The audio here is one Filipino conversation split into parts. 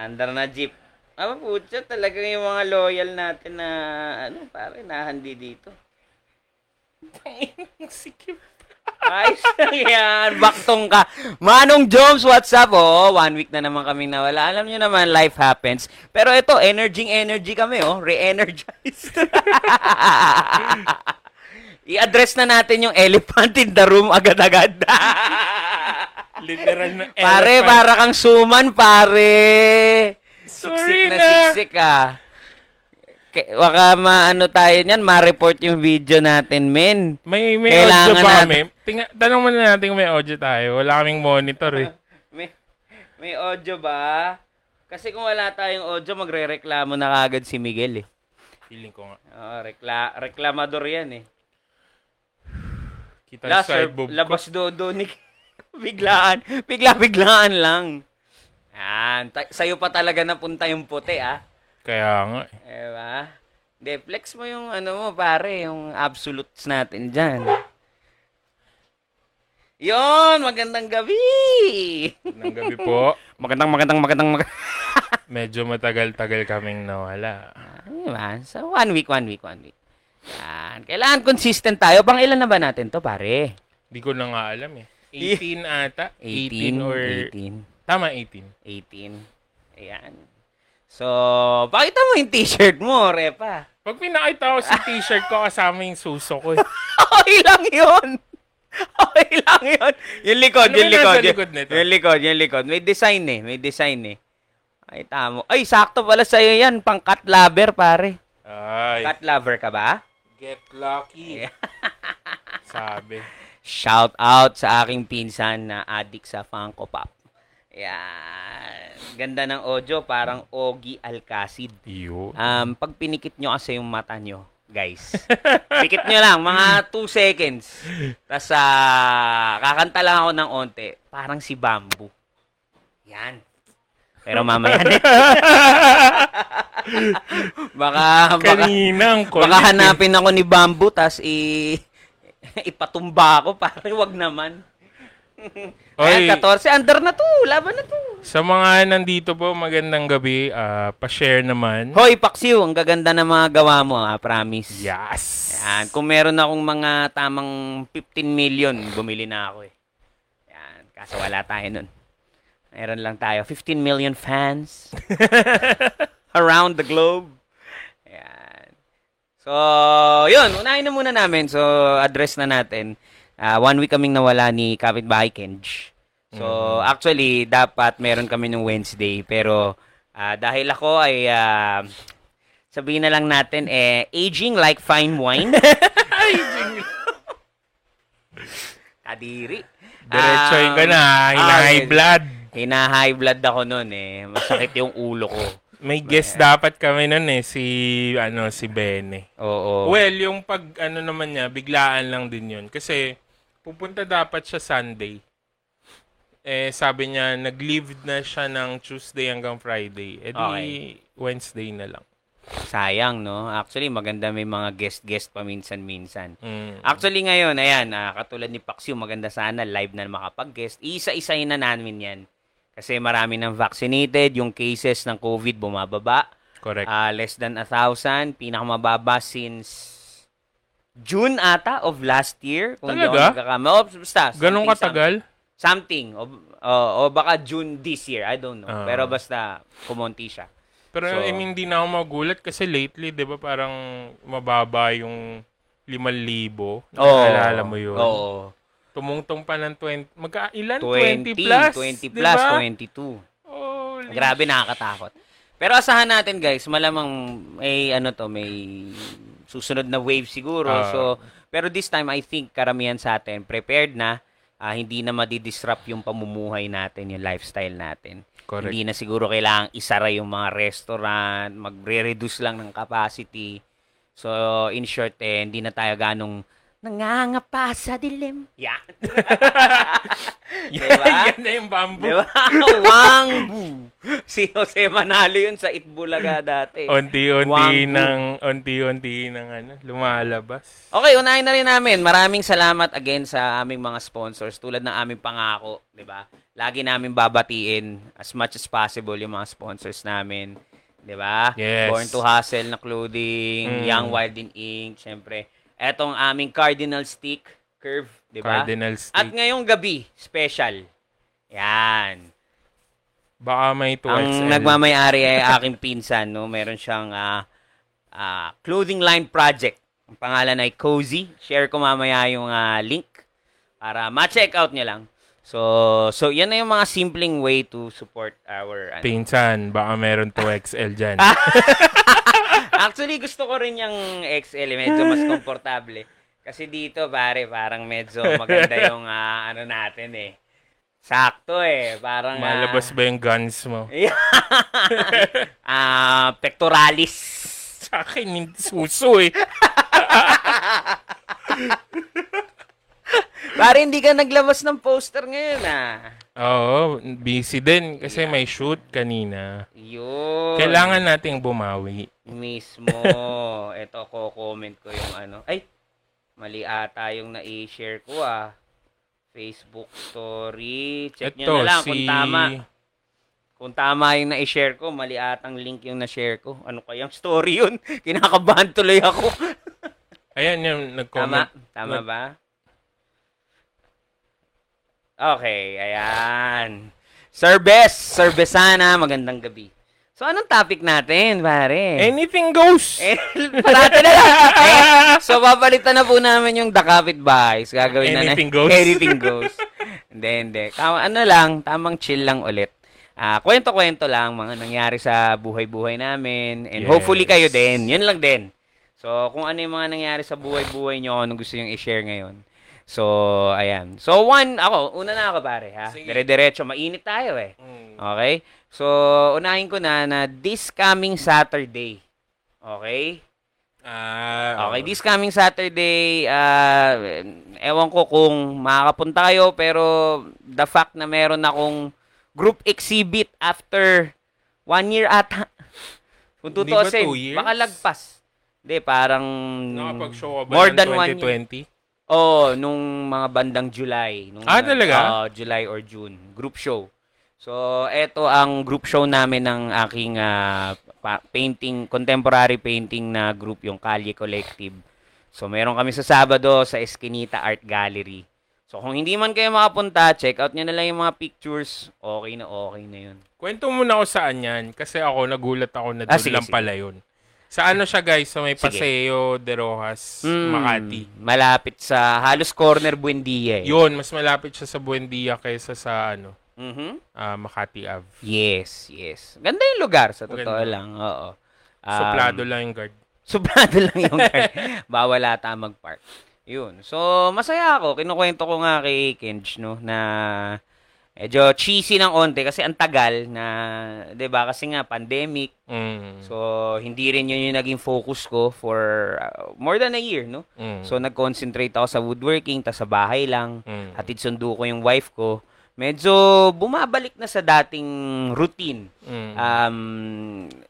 Andar na jeep. Ah, putya, talagang yung mga loyal natin na, ano, pare, nahandi dito. Sikip. Ayos lang yan. Baktong ka. Manong Jones, what's up? Oh, one week na naman kami nawala. Alam nyo naman, life happens. Pero ito, energy energy kami, oh. Re-energized. I-address na natin yung elephant in the room agad-agad. Literal na pare, elephant. para kang suman, pare. Siksik Sorry na na. siksik, ah. K- Baka maano tayo niyan, ma-report yung video natin, men. May, may Kailangan audio ba natin- kami? Tinga, tanong muna natin kung may audio tayo. Wala kaming monitor eh. May, may audio ba? Kasi kung wala tayong audio, magre-reklamo na kagad si Miguel eh. Feeling ko nga. Oo, rekla reklamador yan eh. Kita Last, sa sir, boob ko. labas dodo ni biglaan. Bigla-biglaan lang. Yan. Ta- sa'yo pa talaga napunta yung puti ah. Kaya nga. eh. Diba? Hindi, flex mo yung ano mo pare, yung absolutes natin dyan. Yon, magandang gabi. Ng gabi po, Magandang, magandang, magandang, magandang. medyo matagal-tagal kaming nawala. Diba? So, one week, one week, one week. Yan. Kailangan consistent tayo. Pang ilan na ba natin to, pare? Di ko na nga alam eh. 18 ata? 18, or... 18. Tama, 18. 18. Ayan. So, pakita mo yung t-shirt mo, Repa. Pag pinakita ko si t-shirt ko, kasama yung suso ko eh. Okay lang yun. Okay lang yun. Yung likod, Ano yung likod. likod nito? yung likod, yung likod. May design eh. May design eh. Ay, tamo. Ay, sakto pala sa'yo yan. Pang cat lover, pare. Ay, Cat lover ka ba? get lucky. Sabi. Shout out sa aking pinsan na addict sa Funko Pop. Yan. Ganda ng audio, parang Ogie Alcacid. Um, pag pinikit nyo kasi yung mata nyo, guys, pikit nyo lang, mga 2 seconds. Tapos, ah, kakanta lang ako ng onte. Parang si Bamboo. Yan. Pero mamaya na. baka, baka, Kanina ang kulit. baka eh. hanapin ako ni Bamboo, tas i, ipatumba ako. Parang wag naman. Oy. Ayan, 14. Under na to. Laban na to. Sa mga nandito po, magandang gabi. ah, pa-share naman. Hoy, Paksiw, ang gaganda ng mga gawa mo, ah, promise. Yes. Yan. Kung meron akong mga tamang 15 million, bumili na ako eh. Yan. Kaso wala tayo nun. Meron lang tayo. 15 million fans. around the globe. So, yun. Unahin na muna namin. So, address na natin. Ah, one week kaming nawala ni Kapitbahay Kenj. So, actually, dapat meron kami nung Wednesday. Pero, ah, dahil ako ay, ah, sabihin na lang natin, eh, aging like fine wine. Kadiri. Diretsoin ka Um, na. Hina-high ah, blood. Hina-high blood ako noon eh. Masakit yung ulo ko. May guest dapat kami nun eh. Si, ano, si Bene. Oo. Well, yung pag, ano naman niya, biglaan lang din yun. Kasi, pupunta dapat siya Sunday. Eh, sabi niya, nag-leave na siya ng Tuesday hanggang Friday. Eh, di Okay. Wednesday na lang. Sayang, no? Actually, maganda may mga guest-guest paminsan-minsan. Mm. Actually, ngayon, ayan, ah, katulad ni Paxiu, maganda sana live na makapag-guest. Isa-isayin na namin yan. Kasi marami ng vaccinated, yung cases ng COVID bumababa. Correct. Ah, less than a thousand, pinakamababa since June ata of last year. Kung Talaga? nagkakama. Oh, basta. Something, katagal? Something. O, o, o baka June this year. I don't know. Ah. Pero basta, kumonti siya. Pero So- I mean, hindi na ako magulat kasi lately, di ba, parang mababa yung 5,000. Naalala mo yun? Oo. Tumungtong pa ng 20. Magka, ilan? 20, 20, plus? 20 di plus, ba? 22. Holy Grabe, nakakatakot. Pero asahan natin, guys, malamang may ano to, may susunod na wave siguro. Ah. so, pero this time, I think karamihan sa atin prepared na. ah, hindi na madidisrupt yung pamumuhay natin, yung lifestyle natin. Correct. Hindi na siguro kailangang isara yung mga restaurant, magre-reduce lang ng capacity. So, in short, eh, hindi na tayo ganong nangangapa sa dilim. Yan. diba? Yan na yung bamboo. Diba? Wangbu. Si Jose Manalo yun sa Itbulaga dati. Unti-unti Wangbu. ng, unti-unti ng ano, lumalabas. Okay, unahin na rin namin. Maraming salamat again sa aming mga sponsors tulad ng aming pangako, 'di ba? lagi namin babatiin as much as possible yung mga sponsors namin. 'Di ba? Yes. Born to Hustle na clothing, Mm. Young Wild in Ink, syempre. Etong aming Cardinal Stick Curve, 'di ba? Cardinal At Stick. ngayong gabi, special. Yan. Baka may 2XL. Ang nagmamayari ay aking pinsan, no? Meron siyang ah, ah, clothing line project. Ang pangalan ay Cozy. Share ko mamaya yung ah, link para ma-check out niya lang. So, so yan na yung mga simpleng way to support our ano. Pinsan, baka meron 2XL dyan. Actually, gusto ko rin yung XL, eh, medyo mas komportable. Kasi dito, pare, parang medyo maganda yung ah, ano natin eh. Sakto eh, parang ah, Malabas ba yung guns mo? Ah, pectoralis. Sa akin, hindi suso eh. Pare, hindi ka naglabas ng poster ngayon ah. Oo, busy din kasi may shoot kanina. Yun. Kailangan nating bumawi. Mismo. Ito, ko-comment ko yung ano. Ay, mali ata yung na-share ko ah. Facebook story. Check Ito, nyo na lang si... kung tama. Kung tama yung na-share ko, mali atang link yung na-share ko. Ano kayang story yun? Kinakabahan tuloy ako. Ayan yung Tama? nag-comment. Tama ba? Okay, ayan. Sir Besana, magandang gabi. So, anong topic natin, pare? Anything goes! Eh, parati na lang. Eh, so, papalitan na po namin yung The Kapitbahays. Gagawin na Anything na. goes. Anything goes. hindi, hindi. Tama, ano lang, tamang chill lang ulit. Ah, kwento-kwento lang, mga nangyari sa buhay-buhay namin. And Yes. hopefully kayo din. Yun lang din. So, kung ano yung mga nangyari sa buhay-buhay nyo, ano gusto nyo i-share ngayon. So, ayan. So, one, ako, una na ako pare, ha? Sige. Dire-diretso, mainit tayo eh. Mm. Okay? So, unahin ko na na this coming Saturday. Okay? Ah, Okay, this coming Saturday, ah, ewan ko kung makakapunta kayo, pero the fact na meron akong group exhibit after one year ata. Kung tutuusin, baka lagpas. Hindi, parang Nakapag-show ka ba more ng than one year. 2020? Oh, nung mga bandang July. Nung, Ah, talaga? Oo, July or June. Group show. So, eto ang group show namin ng aking ah, pa- painting, contemporary painting na group, yung Kalye Collective. So, meron kami sa Sabado sa Eskinita Art Gallery. So, kung hindi man kayo makapunta, check out nyo na lang yung mga pictures. Okay na okay na yun. Kwento mo na ako saan yan. Kasi ako, nagulat ako na Ah, doon sige, lang sige. pala yun. Sa ano siya guys? Sa may Sige. Paseo de Rojas, Hmm, Makati. Malapit sa halos corner Buendia eh. Yun, mas malapit siya sa Buendia kaysa sa ano, Mhm. ah, Makati Ave. Yes, yes. Ganda yung lugar, sa totoo Maganda. lang. Oo. Um, Suplado lang yung guard. Suplado lang yung card. Bawal ata mag-park. Yun. So, masaya ako. Kinukwento ko nga kay Kenj, no, na medyo cheesy ng onte kasi ang tagal na, 'di ba? Kasi nga pandemic. Mm. So, hindi rin yun yung naging focus ko for uh, more than a year, no? Mm. So, nag-concentrate ako sa woodworking, tas sa bahay lang. Mm. Hatid sundo ko yung wife ko. Medyo bumabalik na sa dating routine. Mm. Um,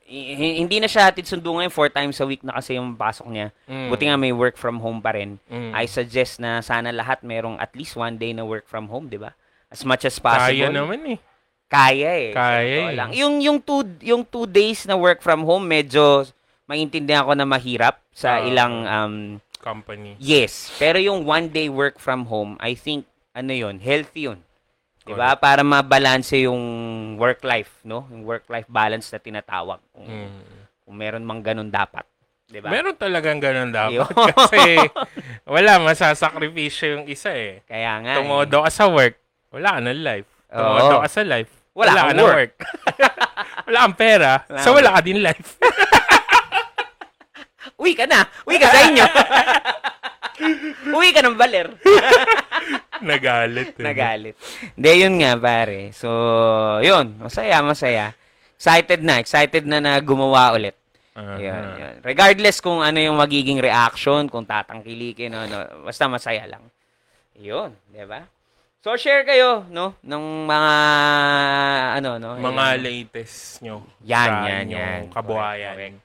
hi- hi- hindi na siya hatid sundo ngayon, four times a week na kasi yung pasok niya. Mm. Buti nga may work from home pa rin. Mm. I suggest na sana lahat merong at least one day na work from home, di ba? As much as possible. Kaya naman eh. Kaya eh. Kaya eh. lang. Yung, yung, two, yung two days na work from home, medyo maintindihan ko na mahirap sa Ah. ilang, um, Company. yes. Pero yung one day work from home, I think, ano yun, healthy yun. Di ba? Para mabalanse yung work-life, no? Yung work-life balance na tinatawag. Kung, Mm. kung meron mang ganun dapat. Di ba? Meron talagang ganun dapat. Kasi wala, masasakripisyo yung isa eh. Kaya nga. eh. Tumodo ka sa work, wala ka ng life. Tumodo ka sa life, Wala wala, ka ng work. work. wala kang pera, Wala so wala ka din life. Uwi ka na. Uwi ka sa inyo. Uwi ka ng baler. Nagalit. eh. Nagalit. Hindi, yun nga, pare. So, yun. Masaya, masaya. Excited na. Excited na na gumawa ulit. Aha. Yun, yun. Regardless kung ano yung magiging reaction, kung tatangkilikin, ano, basta masaya lang. Yun, di ba? So, share kayo, no? Ng mga, ano, no? Mga Yung- latest nyo. Yan, yan, yan. Kabuhayan. Correct,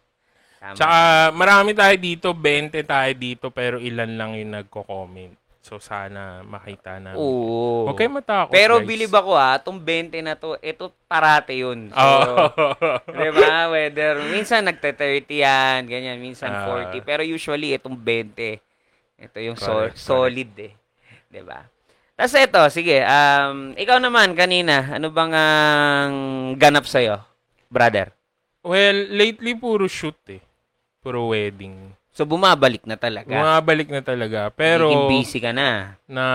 Tama. Tsaka marami tayo dito, 20 tayo dito, pero ilan lang yung nagko-comment. So, sana makita namin. Oo. Huwag kayo matakot, Pero guys. bilib ako ha, itong 20 na to, ito parate yun. So, Oh. Di ba? Whether, minsan nagte-30 yan, ganyan, minsan Ah. 40. Pero usually, itong 20. Ito yung so- Correct, correct. solid eh. Di ba? Tapos ito, sige, um, ikaw naman kanina, ano bang ang ganap sa'yo, brother? well, lately puro shoot eh. Puro wedding. So, bumabalik na talaga. Bumabalik na talaga. Pero, Nagiging busy ka na. na,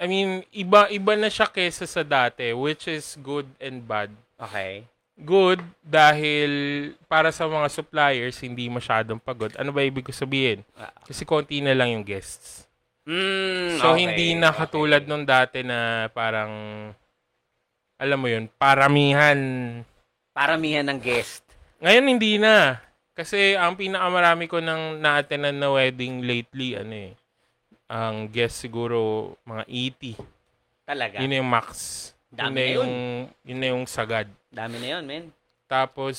I mean, iba, iba na siya kesa sa dati, which is good and bad. Okay. Good dahil para sa mga suppliers, hindi masyadong pagod. Ano ba ibig ko sabihin? Ah. Kasi konti na lang yung guests. Mm, So, okay, hindi na katulad nung dati na parang, alam mo yun, paramihan. Paramihan ng guest. Ngayon, hindi na. Kasi ang pinakamarami ko nang na-attendan na wedding lately, ano eh, ang guest siguro mga 80. Talaga. Yun yung max. Dami yun na na yun. yung, yun na yung sagad. Dami na yun, men. Tapos,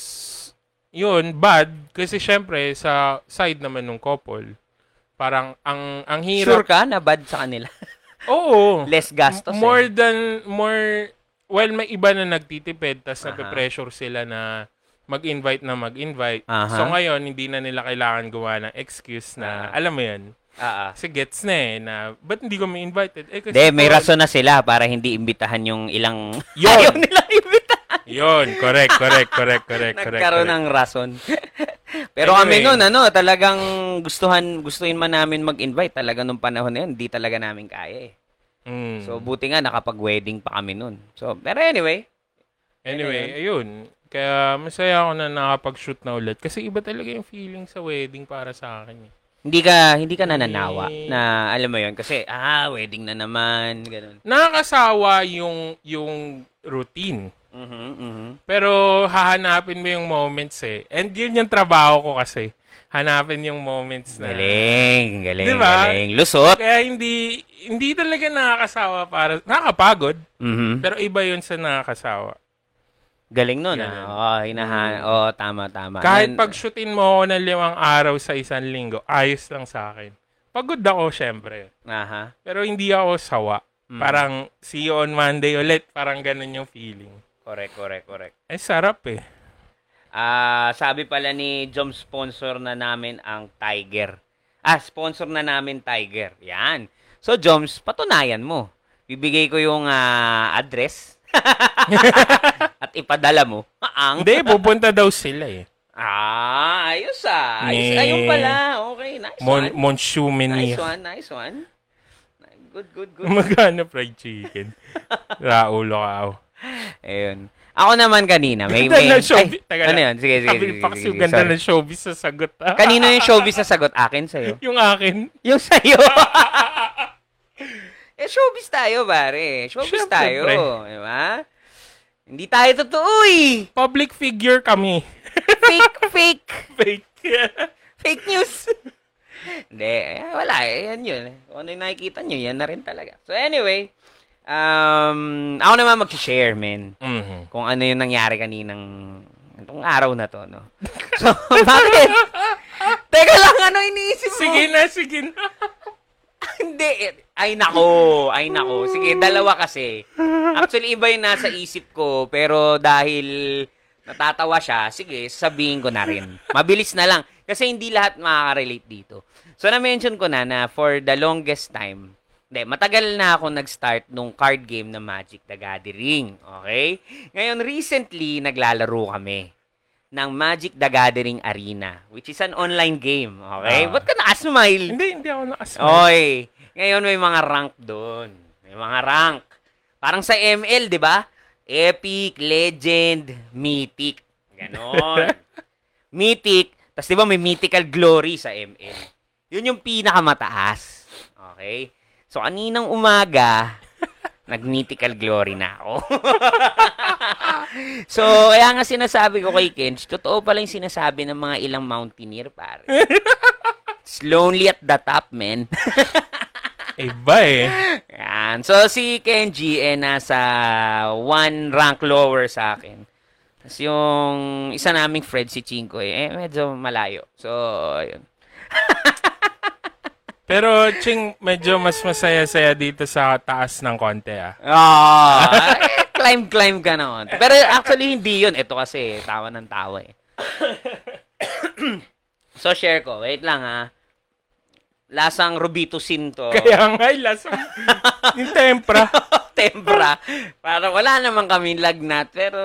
yun, bad. Kasi syempre, sa side naman ng couple, parang ang ang Sure hirap. ka na bad sa kanila? Oo. Less gastos more eh. than, more, well, may iba na nagtitipid, tas Aha. nagpe-pressure sila na mag-invite na mag-invite. Aha. So ngayon, hindi na nila kailangan gawa ng excuse na, Ah. alam mo yun, Ah, ah. kasi gets na eh, na, ba't hindi kami invited? Eh, kasi De, may rason na sila para hindi imbitahan yung ilang Yun. ayaw nila. Yun, correct, correct, correct, correct, correct. Nagkaroon correct. ng rason. Pero kami Anyway. noon, ano, talagang gustuhan, gustuhin man namin mag-invite. Talaga nung panahon na yun, di talaga namin kaya eh. Mm. So, buti nga, nakapag-wedding pa kami noon. So, pero anyway, Anyway, ayun. Kaya masaya ako na nakapag-shoot na ulit. Kasi iba talaga yung feeling sa wedding para sa akin. Eh. hindi ka, hindi ka nananawa Eh. na, alam mo yun, kasi, ah, wedding na naman, ganun. Nakakasawa yung, yung routine. Mhm, mhm. Pero hahanapin mo yung moments eh. And yun yung trabaho ko kasi. Hanapin yung moments na... Galing, galing, Diba? galing. Lusot. Kaya hindi hindi talaga nakakasawa para... Nakakapagod. Mhm. Pero iba yun sa nakakasawa. Galing nun, Yan. ah. Oo, hinahan. Oo, tama, tama. Kahit Yan- pag-shootin mo ako ng limang araw sa isang linggo, ayos lang sa akin. Pagod ako, syempre. Aha. Pero hindi ako sawa. Mm. Parang, see you on Monday ulit. Parang ganun yung feeling. Correct, correct, correct. Eh, sarap eh. Ah, sabi pala ni Jom sponsor na namin ang Tiger. Ah, sponsor na namin Tiger. Yan. So, Joms, patunayan mo. Bibigay ko yung ah, address. At ipadala mo. Ang. Hindi, pupunta daw sila eh. Ah, ayos ah. Ayos, Ni- ayun pala. Okay, nice Mon one. Nice one, nice one. Good, good, good. Magkano fried chicken? Raulo ka ako. Ayun. Ako naman kanina. May, Ganda may, ng showbiz. ay, ano yun? Sige, sige, sige. Pax, yung ganda ng showbiz sa sagot. ah. Kanino yung showbiz na sagot? Akin sa'yo? yung akin. Yung sa'yo. eh, showbiz tayo, pare. Showbiz Siyempre, tayo. Di ba? Hindi tayo totoo eh. Public figure kami. Fake, fake. Fake. Fake news. Hindi, eh, wala eh. Yan yun. Kung ano yung nakikita nyo, yan na rin talaga. So anyway, um, ako naman mag-share, man. Mhm. Kung ano yung nangyari kaninang itong araw na to, no? So, bakit? Teka lang, ano iniisip mo? Sige na, sige na. Hindi. Ay, nako. Ay, nako. Sige, dalawa kasi. Actually, iba yung nasa isip ko. Pero dahil natatawa siya, sige, sabihin ko na rin. Mabilis na lang. Kasi hindi lahat makaka-relate dito. So, na-mention ko na na for the longest time, hindi, matagal na ako nag-start nung card game na Magic the Gathering. Okay? Ngayon, recently, naglalaro kami ng Magic the Gathering Arena, which is an online game. Okay? Ah. Ba't ka na-smile? Hindi, hindi ako nakasama. Oy, ngayon may mga rank doon. May mga rank. Parang sa ML, 'di ba? Epic, Legend, Mythic. Ganon. mythic, tapos 'di ba may Mythical Glory sa ML. 'Yun yung pinakamataas. Okay? So kaninang umaga, nag-Mythical Glory na ako. so, kaya nga sinasabi ko kay Kench, totoo pala yung sinasabi ng mga ilang mountaineer, pare. It's lonely at the top, man. Iba eh. Yan. So, si Kenji eh nasa one rank lower sa akin. Tapos yung isa naming Fred, si Chinko, eh, eh medyo malayo. So, yun. Pero, Ching, medyo mas masaya-saya dito sa taas ng konti, ah. Ah, eh, climb, climb ka naman. Pero actually, hindi yun. Ito kasi, tawa ng tawa eh. so, share ko. Wait lang ha. Lasang Rubito Sinto. Kaya nga, lasa. yung tempra. Tempra. Para wala naman kami lagnat. Pero,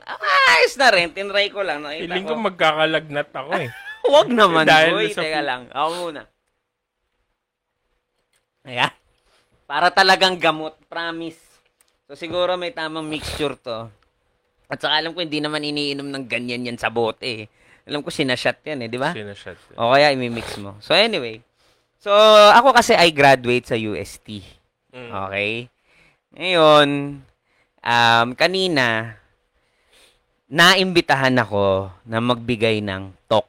ah, ayos na rin. Tinry ko lang. Nakita Feeling ko. ko magkakalagnat ako, eh. Huwag naman, Dahil boy. sa Teka food. lang. Ako muna. Ayan. Para talagang gamot. Promise. So, siguro may tamang mixture to. At saka alam ko, hindi naman iniinom ng ganyan yan sa bote. eh. Alam ko, sinashot yan eh, di ba? Sinashot. O kaya, imimix mo. So, anyway. So, ako kasi I graduate sa UST. Mm. Okay? Ngayon, um, kanina, naimbitahan ako na magbigay ng talk.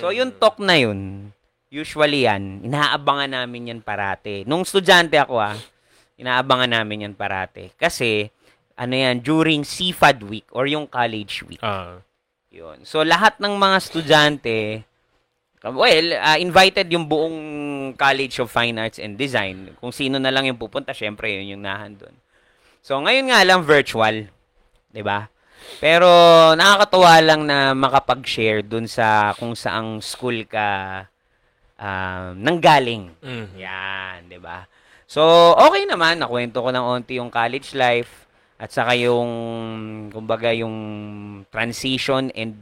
So, yung Mm. talk na yun, usually yan, inaabangan namin yan parate. Nung estudyante ako ah, inaabangan namin yan parate. Kasi, ano yan, during CFAD week or yung college week. Ah. Yun. So, lahat ng mga estudyante, well, ah, invited yung buong College of Fine Arts and Design. Kung sino na lang yung pupunta, syempre, yun yung nahan doon. So, ngayon nga lang virtual. 'di ba? Pero, nakakatuwa lang na makapag-share dun sa kung saang school ka um, nanggaling. Mm. Yan, 'di ba? So, okay naman, nakwento ko ng onti yung college life at saka yung kumbaga yung transition and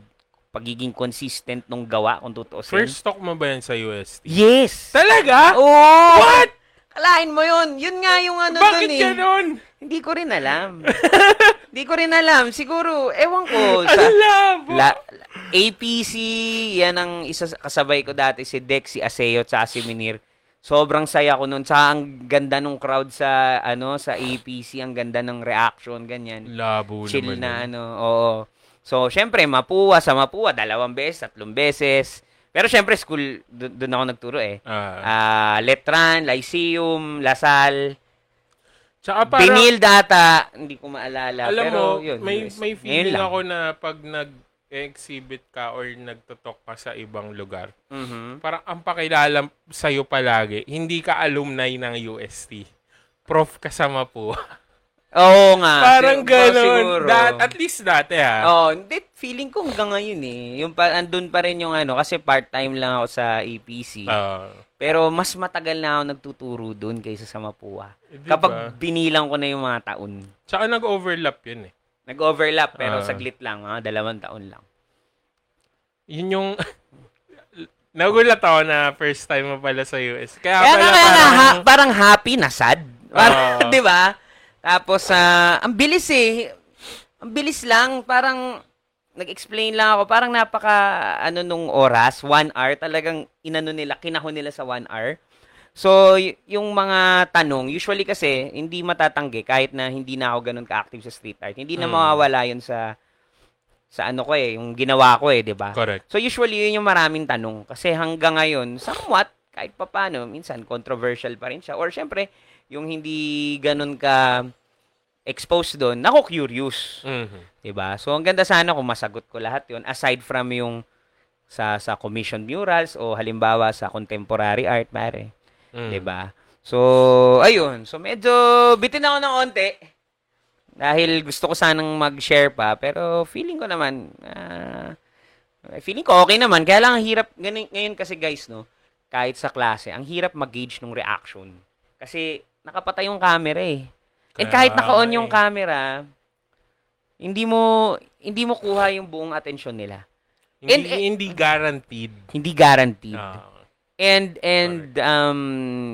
pagiging consistent nung gawa kung tutuusin. First talk mo ba yan sa UST? Yes. Talaga? Oh! What? Kalain mo yun. Yun nga yung ano Bakit dun eh. ganon? Hindi ko rin alam. Hindi ko rin alam. Siguro, ewan ko. Sa, Alam! la, APC, yan ang isa sa- kasabay ko dati, si Dex, si Aseo, at si Minir. Sobrang saya ko nun. Sa ang ganda ng crowd sa ano sa APC, ang ganda ng reaction, ganyan. Labo Chill naman. na yun. ano, oo. So, syempre, Mapua, sa Mapua, dalawang beses, tatlong beses. Pero syempre, school, doon ako nagturo eh. Ah. Ah, Letran, Lyceum, Lasal, Tsaka parang, Binil data, hindi ko maalala. alam pero mo, yun, may, yes. may feeling lang. ako na pag nag-exhibit ka or nagtutok ka sa ibang lugar, Mhm. parang ang pakilala sa'yo palagi, hindi ka alumni ng UST. Prof ka sa Mapua. Oo nga. parang sig- ganon. Dat, at least dati ha. Oo, hindi, feeling ko hanggang ngayon eh. Yung pa, andun pa rin yung ano, kasi part-time lang ako sa APC. Ah, pero mas matagal na ako nagtuturo doon kaysa sa Mapua. eh, di Kapag binilang ko na yung mga taon. Tsaka nag-overlap yun eh. Nag-overlap, pero Ah. saglit lang, mga dalawang taon lang. Yun yung... Nagulat ako na first time mo pala sa US. Kaya, Kaya pala nga, parang... ha- parang happy na sad. Parang, Oo. di ba? Tapos, ah, ang bilis eh. Ang bilis lang. Parang, nag-explain lang ako. Parang napaka, ano nung oras, one hour. Talagang inano nila, kinahon nila sa one hour. So, y- yung mga tanong, usually kasi, hindi matatanggi kahit na hindi na ako ganun ka-active sa street art. Hindi na Mm. mawawala yun sa, sa ano ko eh, yung ginawa ko eh, di ba? Correct. So usually yun yung maraming tanong kasi hanggang ngayon somewhat kahit papano minsan controversial pa rin siya or syempre yung hindi ganun ka exposed doon, nako curious, Mhm. 'di ba? So ang ganda sana kung masagot ko lahat 'yon aside from yung sa sa commission murals o halimbawa sa contemporary art pare, Mm. 'di ba? So ayun, so medyo bitin ako ng onte. Dahil gusto ko sanang mag-share pa, pero feeling ko naman, ah, feeling ko okay naman. Kaya lang, ang hirap, ngayon, ngayon kasi guys, no, kahit sa klase, ang hirap mag-gauge ng reaction. Kasi, nakapatay yung camera eh. And Kaya kahit naka-on nga yung eh. camera, hindi mo, hindi mo kuha yung buong atensyon nila. Hindi, And- and- hindi guaranteed. Hindi guaranteed. Ah. And and um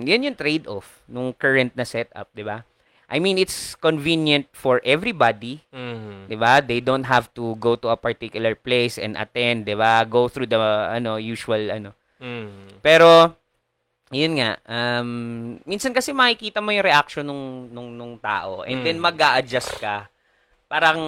yan yung trade-off nung current na setup, 'di ba? I mean, it's convenient for everybody, Mhm. 'di ba? They don't have to go to a particular place and attend, 'di ba? Go through the ano usual ano. Mhm. Pero yun nga, um, minsan kasi makikita mo yung reaction nung nung nung tao and then Mm. mag-a-adjust ka. Parang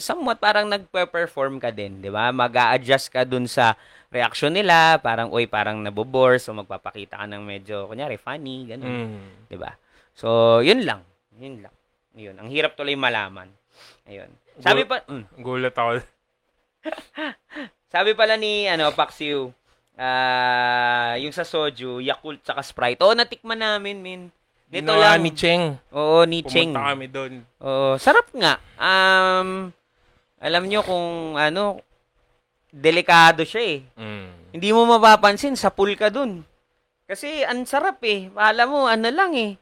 somewhat parang nagpe-perform ka din, 'di ba? Mag-a-adjust ka dun sa reaction nila, parang oy, parang nabobore, so magpapakita ka ng medyo kunyari funny, ganun, Mhm. 'di ba? So, yun lang. Yun lang. Yun, ang hirap tuloy malaman. Ayun. Sabi pa, mm, Gulat ako. sabi pala ni ano Paxiu, Ah, yung sa soju, Yakult tsaka Sprite. Oo, natikman namin, min. Nito Ginawa lang. ni Cheng. Oo, ni Cheng. Pumunta kami doon. Oo, sarap nga. Um, alam nyo kung ano, delikado siya eh. Mm. Hindi mo mapapansin, sa pool ka dun. Kasi ang sarap eh. Alam mo, ano lang eh.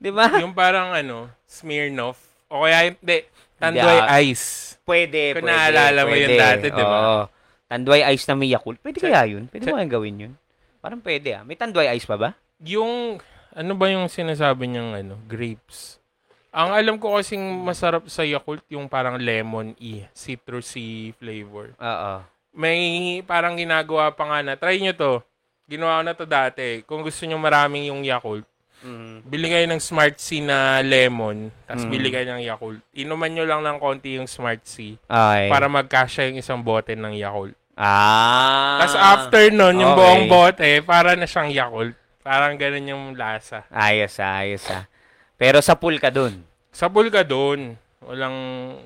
'Di ba? yung parang ano, Smirnoff. O kaya, hindi, Tanduay ah. Ice. Pwede, Kung pwede. naalala mo yun pwede. dati, di ba? Oo. Tanduay ice na may Yakult. Pwede kaya yun? Pwede mo kayang gawin yun? Parang pwede ah. May tanduay ice pa ba? Yung, ano ba yung sinasabi niyang ano, grapes? Ang alam ko kasing masarap sa Yakult, yung parang lemon e, citrusy flavor. Oo. May parang ginagawa pa nga na, try nyo to. Ginawa ko na to dati. Kung gusto nyo maraming yung Yakult, Mhm. bili kayo ng Smart C na lemon, tapos Mm. bili kayo ng Yakult. Inuman nyo lang ng konti yung Smart C Okay. para magkasya yung isang bote ng Yakult. Ah. Tapos after nun, yung okay. buong bote, para na siyang Yakult. Parang ganun yung lasa. Ayos ah, ayos ah. Pero sa pool ka dun. Sa pool ka doon. Walang...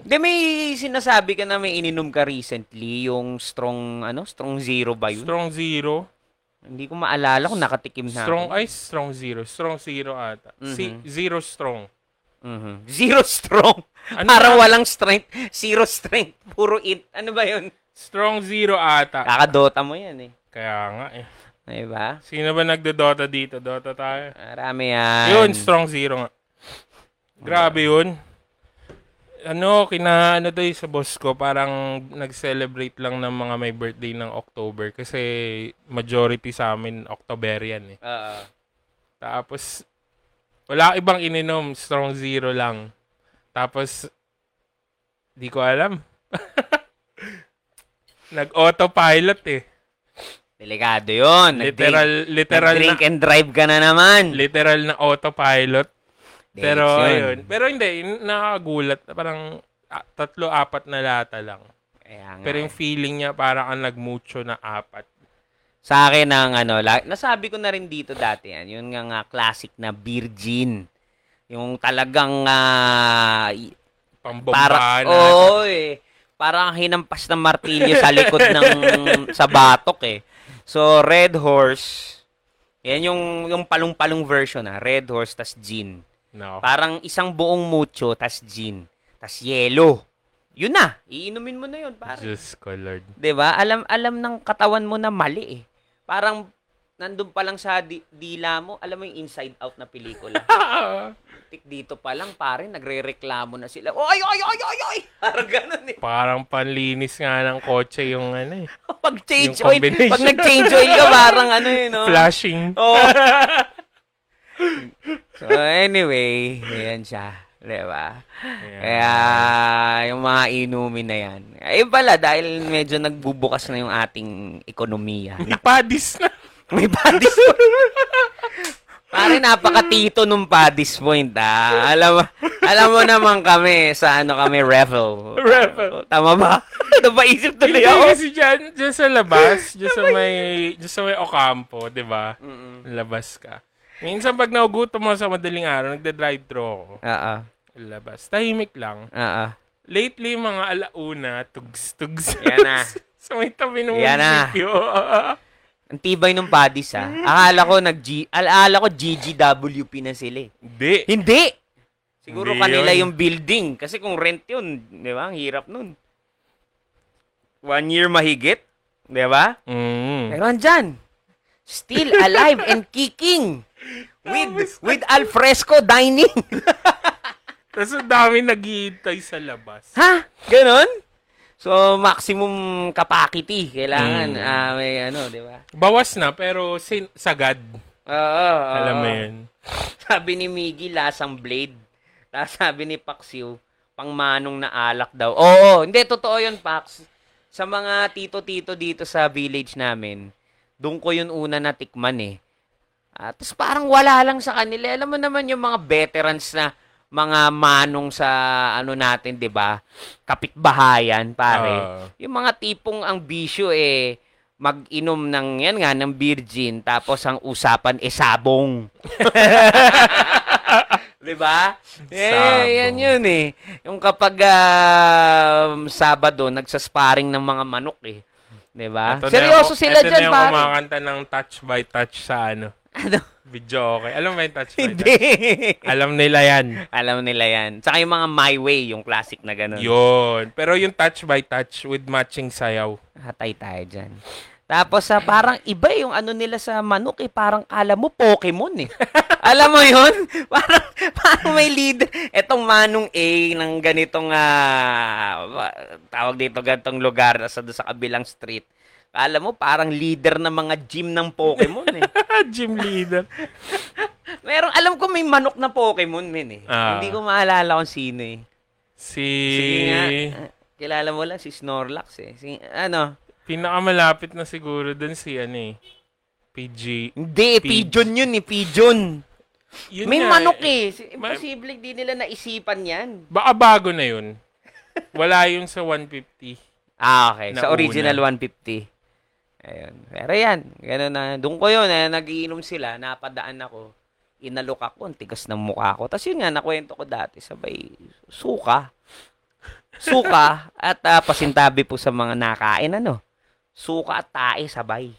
Hindi, may sinasabi ka na may ininom ka recently, yung strong, ano, strong zero ba yun? Strong Zero. Hindi ko maalala kung nakatikim na Strong ako. Ice, Strong Zero. Strong Zero ata. Si, Mhm. zero Strong. Mhm. Zero strong. Ano Parang na? walang strength. Zero strength. Puro it. Ano ba yun? Strong Zero ata. Kakadota mo yan eh. Kaya nga eh. Diba? Sino ba nagdo-Dota dito? Dota tayo. Marami yan. Yun, Strong Zero nga. Grabe yun. Ano, kina ano to sa boss ko, parang nag-celebrate lang ng mga may birthday ng October kasi majority sa amin Octoberian eh. Oo. Tapos, wala ibang ininom. Strong zero lang. Tapos, di ko alam. Nag-autopilot eh. Delikado yun. Literal, literal drink na, and drive ka na naman. literal na autopilot. Pero, Dates yun. ayun. Pero hindi, nakagulat. Parang ah, tatlo, apat na lata lang. Kaya nga. Pero yung feeling niya, parang ang nagmucho na apat. Sa akin ang ano, la- nasabi ko na rin dito dati yan, yun nga nga classic na virgin. Yung talagang Pambombahan para Oo eh. Parang hinampas ng martilyo sa likod ng sa batok eh. So Red Horse, yan yung yung palong-palong version ah, Red Horse tas gin. No. Parang isang buong mucho tas gin, tas yelo. Yun na, iinumin mo na yun, pare. Diyos ko, Lord. 'Di ba? Alam alam ng katawan mo na mali eh. Parang nandun pa lang sa di- dila mo, alam mo yung inside out na pelikula. Tik dito pa lang pare, nagrereklamo na sila. Oy, oy, oy, oy, oy. Parang ganun eh. Parang panlinis nga ng kotse yung ano eh. Pag change Yung oil, combination. pag nag-change oil ka, parang ano eh, no? Flashing. Oh. so anyway, ayan siya. Diba? Kaya yung mga inumin na yan. Ayun pala, dahil medyo nagbubukas na yung ating ekonomiya. May padis na. May padis point. Pare, napakatito nung padis point, ah. Alam, mo- alam mo naman kami, sa ano kami, revel. Revel. Tama ba? Napaisip tuloy Hindi ako. kasi dyan, dyan sa labas, dyan sa may, dyan sa may Ocampo, di ba? Labas ka. Minsan pag naugutom mo sa madaling araw, nagde-drive-thru ako. Oo. Labas. Tahimik lang. Oo. Lately, mga alauna, tugs-tugs. Yan na. sa may tabi ng Yan na. munisipyo. Ang tibay nung padis, ah. Akala ko, nag -G, alala ko GGWP na sila eh. Hindi. Hindi! Siguro Hindi kanila yun. yung building. Kasi kung rent yun, di ba? Ang hirap nun. One year mahigit. Di ba? Mm. Pero andyan. Still alive and kicking. With with alfresco dining. Tapos ang dami naghihintay sa labas. ha? Ganon? So, maximum capacity. Kailangan, Mm. ah, may ano, di ba? Bawas na, pero sin- sagad. Oo. Alam mo yun. Sabi ni Miggy, lasang blade. Tapos sabi ni Paxiu, pangmanong na alak daw. Oo, hindi, totoo yun, Pax. Sa mga tito-tito dito sa village namin, doon ko yun una natikman eh. At tapos parang wala lang sa kanila. Alam mo naman yung mga veterans na mga manong sa ano natin, 'di ba? Kapitbahayan, pare. Ah. yung mga tipong ang bisyo eh mag-inom ng yan nga ng virgin tapos ang usapan eh sabong. 'Di ba? Eh, yan yun eh. Yung kapag ah, Sabado nagsasparing ng mga manok eh. 'Di ba? Ito na Seryoso yung- sila ito dyan, na yung pare. kumakanta ng touch by touch sa ano. Ano? Video okay. Alam mo ba yung touch by Hindi. touch? Alam nila yan. Alam nila yan. Tsaka yung mga My Way, yung classic na ganun. Yun. Pero yung touch by touch with matching sayaw. Hatay tayo dyan. Tapos sa parang iba yung ano nila sa manok eh, parang kala mo Pokemon eh. Alam mo yun? Parang, parang may leader. Etong Manong A ng ganitong, ah, wa- tawag dito, ganitong lugar sa, sa kabilang street. Kala mo parang leader ng mga gym ng Pokemon eh. Gym leader. Meron, alam ko may manok na Pokemon, men eh. Ah. Hindi ko maalala kung sino eh. Si... Sige nga. Kilala mo lang si Snorlax eh. Si, ano? Pinakamalapit na siguro dun si ano eh. PG. Hindi, Pigeon. pigeon yun eh, pigeon. Yun May nga manok eh. Ma- Imposible di nila naisipan yan. Baka bago na yun. Wala yung sa 150. Ah, okay. Sa original 150. Ayun. Pero yan, gano'n na. Doon ko yun, eh, nagiinom sila, napadaan ako. Inalok ako, ang tigas ng mukha ko. Tapos yun nga, nakwento ko dati, sabay, suka. Suka at ah, pasintabi po sa mga nakain, ano? Suka at tae, sabay.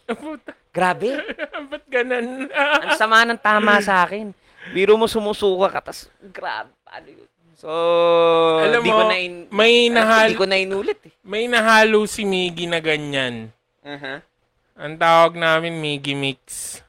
Grabe. ba't ganun? Ang sama ng tama sa akin. Biro mo sumusuka ka, tas grab, ano yun. So, Alam di mo, ko na in, may, nahal, di ko na inulit eh. may nahalo si Miggy na ganyan. Uh-huh. Ang tawag namin Miggy Mix.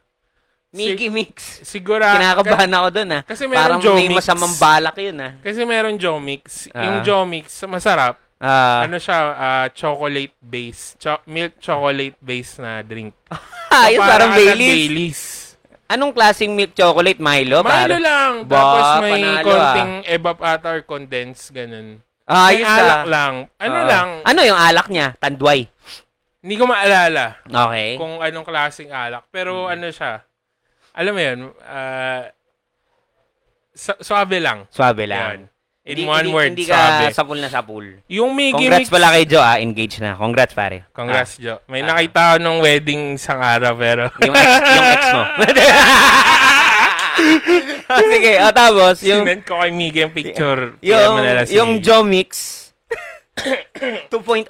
Mickey Mix. Sigura, Kinakabahan ako doon ah. Kasi meron Parang Joe may Mix. masamang balak yun ah. kasi meron Jomix. Ah. Yung Jomix, masarap. Ah, ano siya, ah, chocolate base. Cho- milk chocolate base na drink. ah, yun parang Para Baileys. Baileys. Anong klaseng milk chocolate? Milo? Milo Pare? lang. Ba, Tapos may panalo, konting evap ata or condense, ganun. Ah, may yun alak sa... lang. Ano Ah. lang, Ano yung alak niya? Tandway. Hindi ko maalala Okay. kung anong klaseng alak. Pero ano siya, alam mo yun, ah, sa- suabe lang. Swabe lang. Yan. In Hindi- one hindi, word, Hindi ka sapul na sapul. Yung Miggy Congrats Mix, pala kay Joe ah. Engage na. Congrats pare. Congrats, Jo. May Ah. nakita ako nung wedding isang araw, pero... Yung ex, yung ex mo. Ah, Sige, o tapos, yung, Sinend ko kay Miggy yung picture. Yung, yung. Joe Mix 2.0.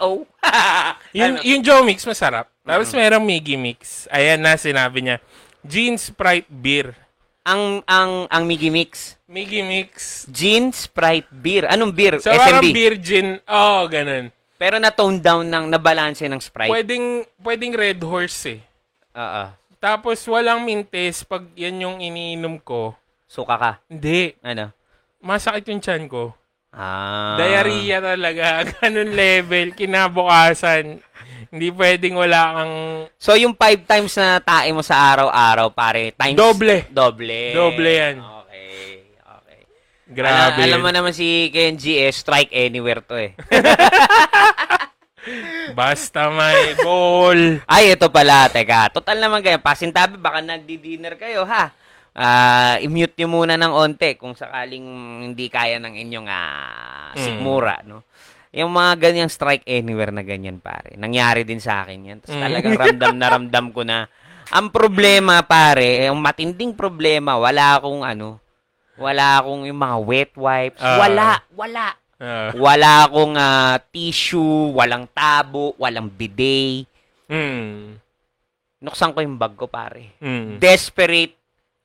Yung, yung Joe Mix, masarap. Tapos merong Miggy Mix. Ayan na, sinabi niya. Gin Sprite Beer. ang ang ang Miggy Mix. Miggy Mix. Gin, Sprite, beer. Anong beer? So, parang SMB. beer gin. Oh, ganun. Pero na-tone down ng nabalanse ng Sprite. Pwedeng, pwedeng Red Horse eh. Oo. Tapos, walang mintes. Pag yan yung iniinom ko, Suka ka. hindi. Ano? Masakit yung chan ko. Ah. Diarrhea talaga. Ganun level. Kinabukasan. Hindi pwedeng wala kang... So, yung five times na tae mo sa araw-araw, pare, times... Doble. Doble. Doble yan. Okay. Okay. Grabe. Ala- alam yun. mo naman si Kenji, eh, strike anywhere to eh. Basta may goal. Ay, ito pala. Teka, total naman kayo. Pasintabi, baka nagdi-dinner kayo, ha? Ah, i-mute nyo muna ng onte kung sakaling hindi kaya ng inyong ah, Mm. sikmura, no? Yung mga ganyang strike anywhere na ganyan, pare. Nangyari din sa akin yan. Tapos Mm. talagang ramdam na ramdam ko na. Ang problema, pare, yung matinding problema, wala akong ano, wala akong yung mga wet wipes. Ah. wala, wala. Ah. Wala akong ah, tissue, walang tabo, walang bidet. mm. Nuksan ko yung bag ko, pare. Mm. Desperate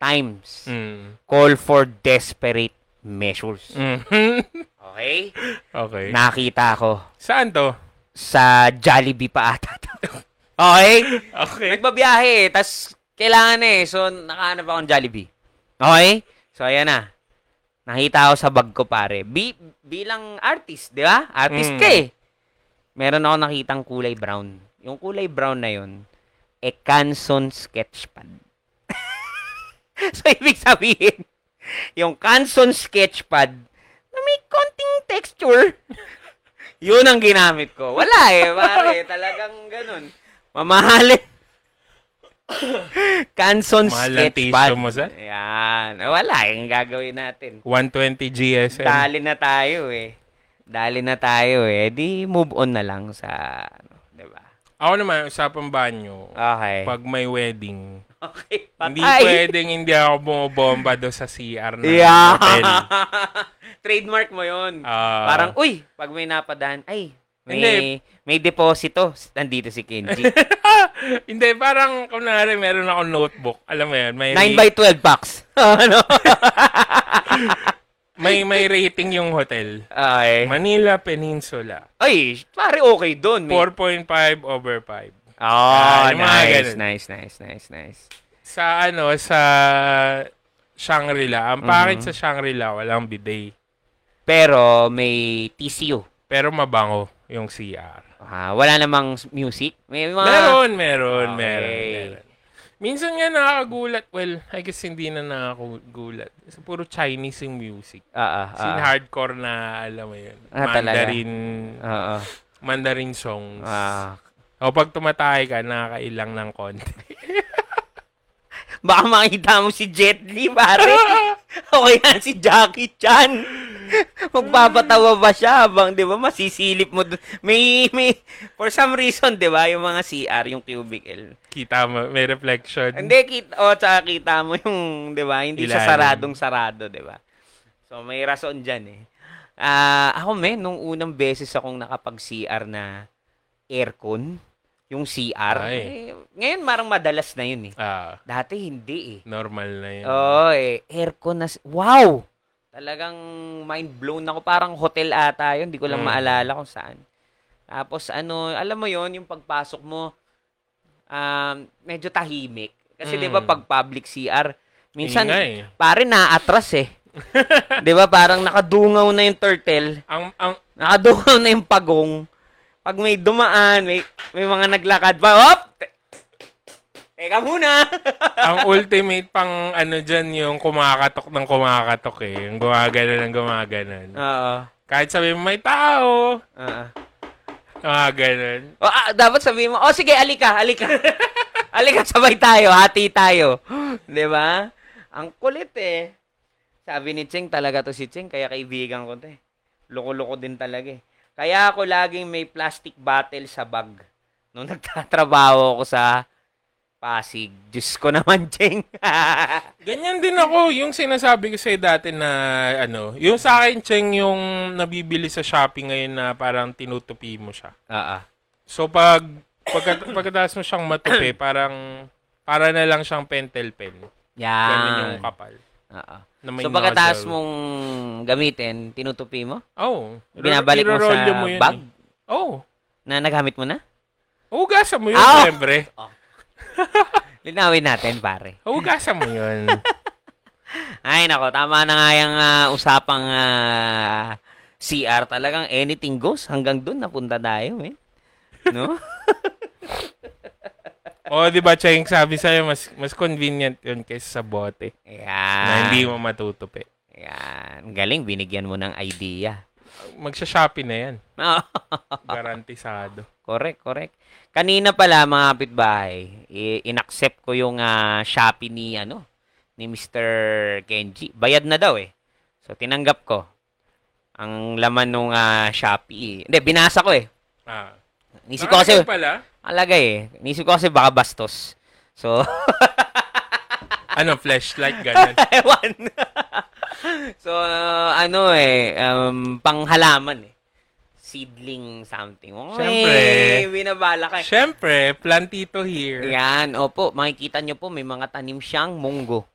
times Mm. call for desperate measures. Mm. Okay? okay. Nakita ko Saan to? sa Jollibee pa ata. to. okay? Okay. Nagbabiyahe, tas kailangan eh. So, nakahanap akong Jollibee. Okay? So, ayan na. Nakita ko sa bag ko, pare. Bi- bilang artist, di ba? Artist Mm. ka eh. Meron ako nakitang kulay brown. Yung kulay brown na yun, e Canson Sketchpad. so, ibig sabihin, yung Canson Sketchpad na may konting texture, yun ang ginamit ko. Wala eh, pare. Talagang ganun. Mamahalin. Canson Mahal Sketchpad. mo, sir? Yan. Wala, yung gagawin natin. 120 GSM. Dali na tayo eh. Dali na tayo eh. Di move on na lang sa, ano, ba? Ako naman, usapang banyo. Okay. Pag may wedding, okay. hindi Patay. pwedeng hindi ako bumobomba do sa CR ng Yeah. hotel. Trademark mo yon. Ah, Parang, uy, pag may napadaan, ay, May, Hindi. may deposito. Nandito si Kenji. Hindi, parang, kunwari, meron ako notebook. Alam mo yan, may, 9 by 12 packs. ano? may, may rating yung hotel. Ay. Manila Peninsula. Ay, pare okay doon. May... 4.5 over 5. Oh, mga nice, nice, nice, nice, nice. Sa ano, sa Shangri-La. Ang pangit Mhm. sa Shangri-La, walang bidet. Pero may TCU. Pero mabango yung CR. Ah, wala namang music. May mga... Meron, meron, Okay. meron, meron. Minsan nga nakakagulat. Well, I guess hindi na nakakagulat. So, puro Chinese yung music. Ah, ah, Sin ah. hardcore na, alam mo yun. Ah? Mandarin, Oo. Mandarin songs. Ah. O pag tumatay ka, nakakailang ng konti. Baka makita mo si Jet Li, pare. o kaya si Jackie Chan. Magpapatawa ba siya habang, di ba, masisilip mo. dun- May, may, for some reason, di ba, yung mga CR, yung cubicle. Kita mo, may reflection. Hindi, kita, o, tsaka kita mo yung, di ba, hindi siya Ilalim. saradong sarado, di ba? So, may rason dyan eh. Ah, ako, men, nung unang beses akong nakapag-CR na aircon, yung CR, Ay. eh, ngayon marang madalas na yun eh. Ah, Dati hindi eh. normal na yun. Oo, eh, aircon na, wow! Talagang mind blown ako. Parang hotel ata yun. Hindi ko lang Mm. maalala kung saan. Tapos ano, alam mo yon yung pagpasok mo, um, medyo tahimik. Kasi Mm. 'di ba pag public CR, minsan Ingay. pare naatras eh. 'Di ba parang nakadungaw na yung turtle, Ang, ang, nakadungaw na yung pagong. Pag may dumaan, may may mga naglakad pa, hop! Te- Teka muna. ang ultimate pang ano dyan yung kumakatok ng kumakatok eh. Yung gumagana ng gumaganon. Oo. Kahit sabi mo may tao, Oo. mga ganun. O, ah, dapat sabihin mo, oh sige, alika, alika. alika, sabay tayo, hati tayo. 'Di ba? Ang kulit eh. Sabi ni Cheng, talaga to si Cheng, kaya kaibigan ko to eh. Loko-loko din talaga eh. Kaya ako laging may plastic bottle sa bag. Nung nagtatrabaho ako sa Pasig. Diyos ko naman, Cheng. Ganyan din ako, yung sinasabi ko sa'yo dati na, ano, yung sa akin, Cheng, yung nabibili sa Shopee ngayon na parang tinutupi mo siya. Oo. So, pag, pagkat, pagkatapos mo siyang matupi, parang, para na lang siyang pentel pen. Yan. Ganun yung kapal. Oo. So, pagkatapos mong gamitin, tinutupi mo? Oh. Binabalik mo sa mo yun bag? eh. Oh. Na nagamit mo na? Hugasan mo yun, Ah! siyempre. Linawin natin, pare. Hugasan mo yun. Ay, nako, tama na nga yung ah, usapang ah, CR. Talagang anything goes. Hanggang doon napunta tayo, eh. No? o, di ba, Cheng, sabi sa'yo, mas, mas convenient yun kaysa sa bote. Ayan. Na hindi mo matutupi. Ayan. Galing, binigyan mo ng idea. Magsha-shopee na yan. Garantisado. correct, correct. Kanina pala, mga kapitbahay, inaccept ko yung ah, Shopee ni, ano, ni Mr. Kenji. Bayad na daw, eh. So, tinanggap ko. Ang laman nung ah, Shopee. Hindi, binasa ko, eh. Ah. Nisip ko kasi, pala? Alagay eh. Nisip ko kasi baka bastos. So, Ano, flashlight, ganun. ewan. so, uh, ano eh, um, panghalaman eh. Seedling something. Oh, Siyempre. Eh, binabala ka. eh. Siyempre, plantito here. Yan, opo, makikita nyo po, may mga tanim siyang munggo.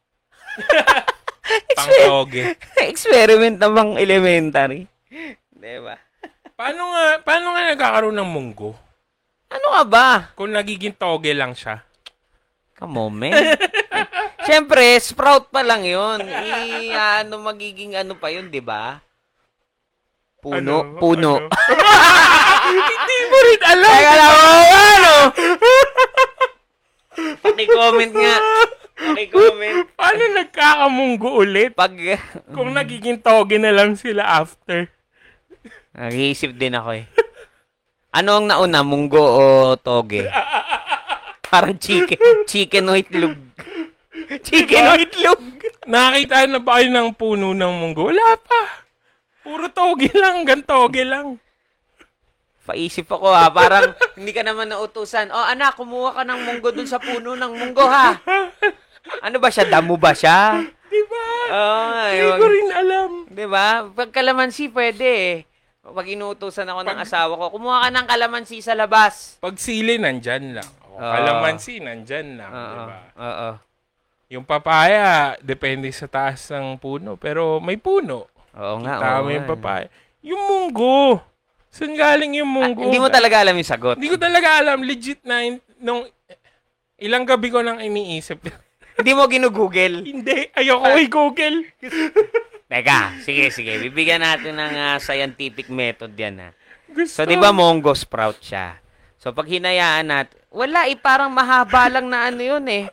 Pang-toge. Experiment na bang elementary? Diba? Paano nga, paano nga nagkakaroon ng munggo? Ano ka ba? Kung nagiging toge lang siya. Come on, man. Siyempre, sprout pa lang yun. I, ano, magiging ano pa yun, di ba? Puno. Ano? Puno. Ano? Hindi mo rin alam. Teka lang, oh, ano? Paki-comment nga. Paki-comment. Paano nagkakamunggo ulit? Pag, Kung nagiging toge na lang sila after. nag-iisip din ako eh. Ano ang nauna, munggo o toge? Parang chicken. Chicken o itlog. Chicken o itlog. Nakakita na ba kayo ng puno ng munggo? Wala pa. Puro toge lang, gantoge lang. Paisip ako ha, parang hindi ka naman nautusan. Oh anak, kumuha ka ng munggo dun sa puno ng munggo ha. Ano ba siya? Damo ba siya? Di ba? Oh, Hindi ko rin alam. Di ba? Pag kalamansi, pwede eh. Pag inuutosan ako ng asawa ko, kumuha ka ng kalamansi sa labas. Pag sili, nandyan lang. O, Oo. kalamansi, nandyan lang. Oo. Diba? Oo. Yung papaya, depende sa taas ng puno. Pero may puno. Oo nga. Tama oo yung nga. papaya. Yung munggo. Saan galing yung Ah, munggo? hindi mo talaga alam yung sagot. Hindi ko talaga alam. Legit na, in- nung ilang gabi ko nang iniisip. hindi mo ginugoogle. hindi, ayoko i-google. Teka, sige, sige. Bibigyan natin ng ah, scientific method yan ha. Gusto. So, di ba mongo sprout siya? So, pag hinayaan natin, wala eh, parang mahaba lang na ano yun eh.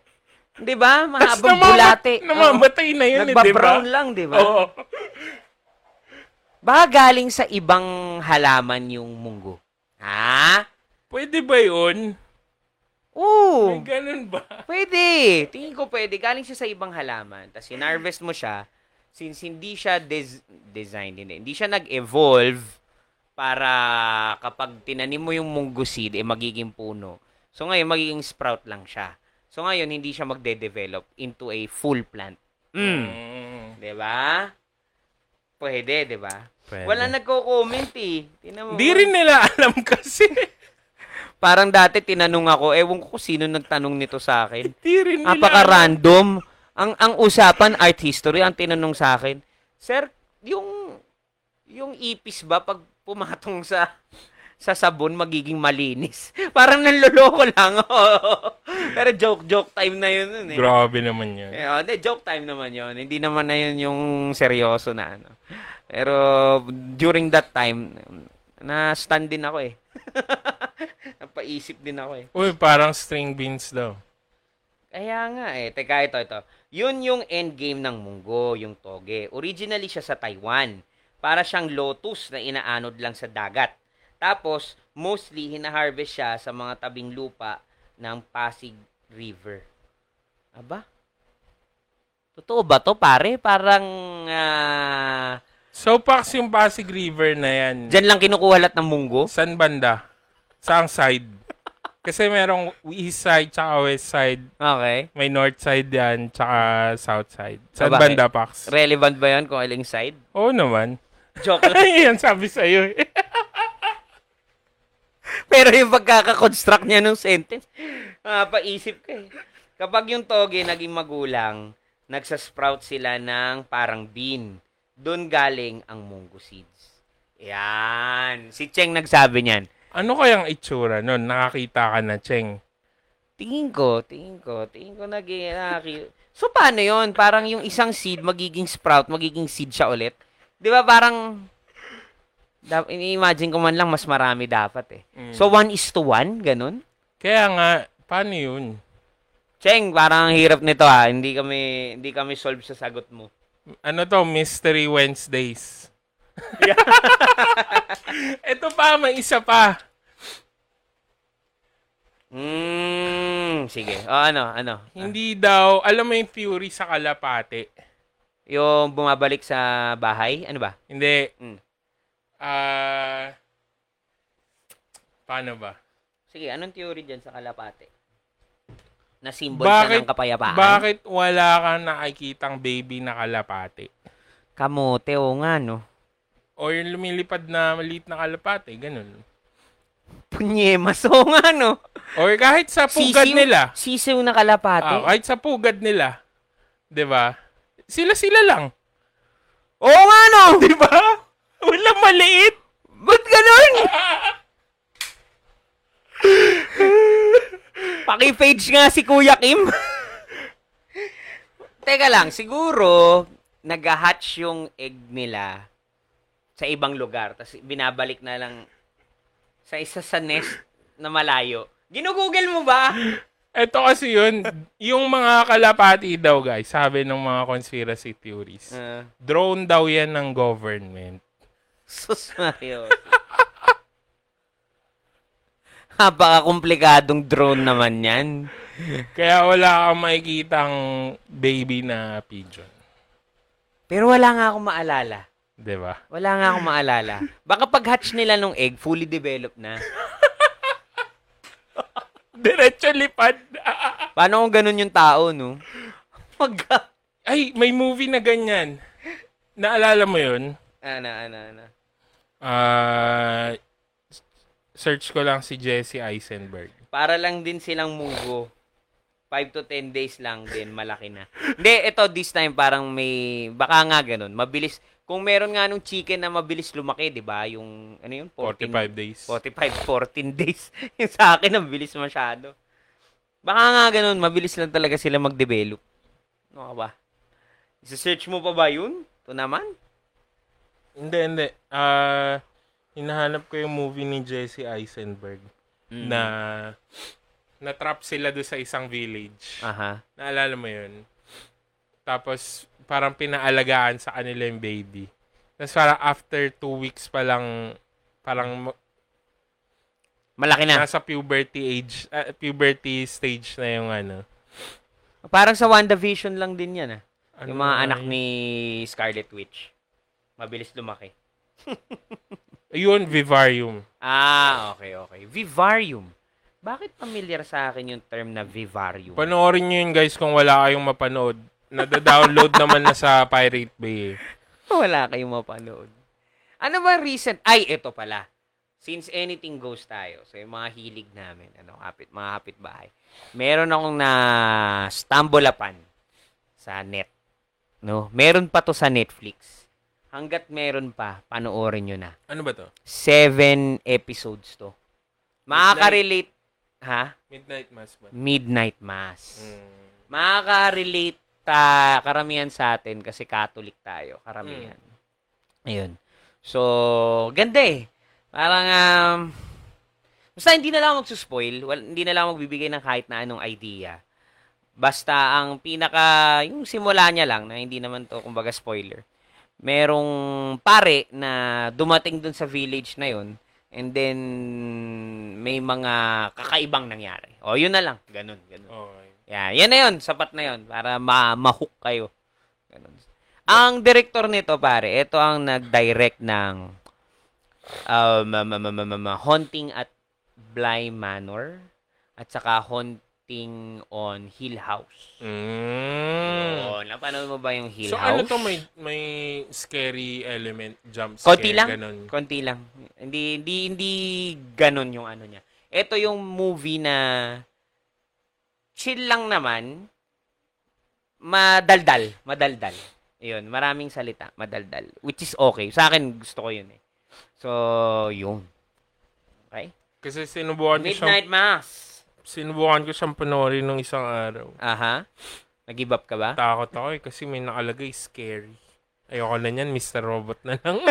Di ba? Tas Mahabang namama- bulate. Namamatay na yun, eh, di ba? Nagba-brown lang, di ba? Oo. Baka galing sa ibang halaman yung munggo. Ha? Pwede ba yun? Oo. May ganun ba? Pwede. Tingin ko pwede. Galing siya sa ibang halaman. Tapos sinarvest mo siya. Since hindi siya des- designed, hindi, hindi siya nag-evolve para kapag tinanim mo yung munggo seed, eh magiging puno. So ngayon, magiging sprout lang siya. So ngayon, hindi siya magde-develop into a full plant. Mm. Mm. 'Di ba? Pwede, 'di ba? Wala nagko-comment eh. Tingnan mo. Di rin nila alam kasi. Parang dati tinanong ako, ewan ko kung sino nagtanong nito sa akin. Di rin nila alam. Ang ang usapan art history ang tinanong sa akin. Sir, yung yung ipis ba pag pumatong sa sa sabon magiging malinis? Parang nanloloko lang. Pero joke joke time na yun eh. Grabe naman yun. Eh, oh, joke time naman yon. Hindi naman na yun yung seryoso na ano. Pero during that time, na-stand din ako eh. Napaisip din ako eh. Uy, parang string beans daw. Kaya nga eh. Teka, ito, ito. Yun yung endgame ng munggo, yung toge. Originally siya sa Taiwan. Para siyang lotus na inaanod lang sa dagat. Tapos, mostly, hinaharvest siya sa mga tabing lupa ng Pasig River. Aba? Totoo ba to, pare? Parang, ah... So, Pax yung Pasig River na yan. Diyan lang kinukuha lahat ng munggo? San banda? Saang side? Kasi merong east side tsaka west side. Okay. May north side yan tsaka south side. Ah, bakit? banda, Pax? Relevant ba yan kung aling side? Oo naman. Joke lang. Yan sabi sa'yo. eh. Pero yung pagkakakonstruct niya ng sentence, paisip ka eh. Kapag yung toge naging magulang, nagsasprout sila ng parang bean. Doon galing ang munggo seeds. Yan. Si Cheng nagsabi niyan. Ano kayang itsura nun? Nakakita ka na, Cheng. Tingin ko, tingin ko, tingin ko nag nakaki- So, paano yon Parang yung isang seed, magiging sprout, magiging seed siya ulit. Di ba parang, da- ini-imagine ko man lang, mas marami dapat eh. Mm. So, one is to one, ganun? Kaya nga, paano yun? Cheng, parang ang hirap nito ha. Hindi kami hindi kami solve sa sagot mo. Ano to? Mystery Wednesdays. Ito pa, may isa pa. Hmm, sige. O ano, ano? Hindi daw, alam mo yung theory sa kalapate? Yung bumabalik sa bahay, ano ba? Hindi. Mm. Ah, paano ba? Sige, anong theory dyan sa kalapate? Na symbol siya Bakit- ng kapayapaan? Bakit wala kang nakikitang baby na kalapate? Kamote, o nga, no? O yung lumilipad na maliit na kalapate, ganun. Punyemas, o nga, no? Or kahit sa pugad Sisiw- nila. Sisiw na kalapate. Ah, kahit sa pugad nila. 'Di ba? Sila-sila lang. Oo nga, no? 'Di ba? Walang maliit. Ba't ganun? Paki-page nga si Kuya Kim. Teka lang, siguro nag-hatch yung egg nila sa ibang lugar. Tapos binabalik na lang sa isa sa nest na malayo. Ginugugel mo ba? Ito kasi yun, yung mga kalapati daw guys, sabi ng mga conspiracy theories. Uh, Drone daw yan ng government. sus Mario. Napaka-komplikadong drone naman yan. Kaya wala kang makikitang baby na pigeon. Pero wala nga akong maalala. 'Di ba? Wala nga akong maalala. Baka pag hatch nila nung egg, fully developed na. Diretso lipad. Paano kung ganun yung tao, no? Mag... Ay, may movie na ganyan. Naalala mo yun? ano, ano, ano. Ah, search ko lang si Jesse Eisenberg. Para lang din silang mugo. 5 to 10 days lang din, malaki na. Hindi, ito this time parang may, baka nga ganun, mabilis. Kung meron nga nung chicken na mabilis lumaki, di ba? Yung, ano yun? 45 days. 45, 14 days. yung sa akin, ang bilis masyado. Baka nga ganun, mabilis lang talaga sila mag-develop. Ano ka ba? Isa-search mo pa ba yun? Ito naman? Hindi, hindi. Ah, hinahanap ko yung movie ni Jesse Eisenberg Mm. na na-trap sila doon sa isang village. Aha. Naalala mo yun? Tapos, parang pinaalagaan sa kanila yung baby. Tapos parang after two weeks pa lang, parang ma- Malaki na. nasa puberty age, ah, puberty stage na yung ano. Parang sa WandaVision lang din yan, ah. ano yung mga anak yun? ni Scarlet Witch. Mabilis lumaki. Ayun, Vivarium. Ah, okay, okay. Vivarium. Bakit familiar sa akin yung term na Vivarium? Panoorin nyo yun guys kung wala kayong mapanood. Nada-download naman na sa Pirate Bay. eh. Wala kayong mapanood. Ano ba recent? Ay, ito pala. Since anything goes tayo, so yung mga hilig namin, ano, kapit, mga kapitbahay, meron akong na stambulapan sa net. No? Meron pa to sa Netflix. Hanggat meron pa, panoorin nyo na. Ano ba to? Seven episodes to. Makaka-relate, ha? Midnight Mass ba? Midnight Mass. Mm. Makaka-relate ta karamihan sa atin kasi Catholic tayo, karamihan. Ayun. So, ganda eh. Parang, um, basta hindi na lang ako magsuspoil, wal, hindi na lang ako magbibigay ng kahit na anong idea. Basta ang pinaka, yung simula niya lang, na hindi naman to, kumbaga spoiler, merong pare na dumating dun sa village na yun, and then, may mga kakaibang nangyari. O, yun na lang. Ganun, ganun. Okay. Yeah, yan na yun. Sapat na yun. Para ma- ma-hook kayo. Ganun. Ang director nito, pare, ito ang nag-direct ng um, Haunting at Bly Manor at saka Haunting on Hill House. Mm. Oh, napanood mo ba yung Hill So House? ano to may may scary element jump scare Konti lang. ganun. Konti lang. Hindi hindi hindi ganun yung ano niya. Ito yung movie na chill lang naman. Madaldal, madaldal. Ayun, maraming salita, madaldal. Which is okay. Sa akin gusto ko 'yun eh. So, yun. Okay? Kasi sinubukan ko siyang Midnight Mass. sinubukan ko siyang panoorin nung isang araw. Aha. Nag-give up ka ba? Takot ako eh kasi may nakalagay scary. Ayoko na niyan, Mr. Robot na lang.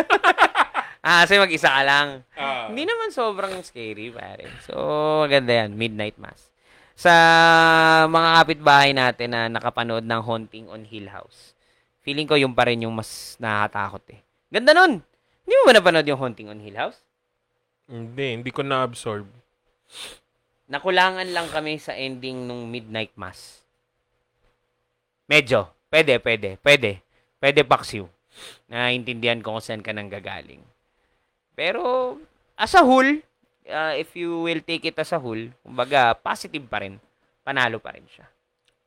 Ah, kasi mag-isa ka lang. Ah. Hindi naman sobrang scary, pare. So, maganda yan. Midnight Mass. Sa mga kapitbahay natin na nakapanood ng Haunting on Hill House, feeling ko yung pa rin yung mas nakakatakot eh. Ganda nun! Hindi mo ba napanood yung Haunting on Hill House? hindi, hindi ko na-absorb. Nakulangan lang kami sa ending nung Midnight Mass. Medyo. Pwede, pwede, pwede. Pwede paksiw. Naintindihan ko kung saan ka nang gagaling. Pero, as a whole, uh, if you will take it as a whole, kumbaga, positive pa rin. Panalo pa rin siya.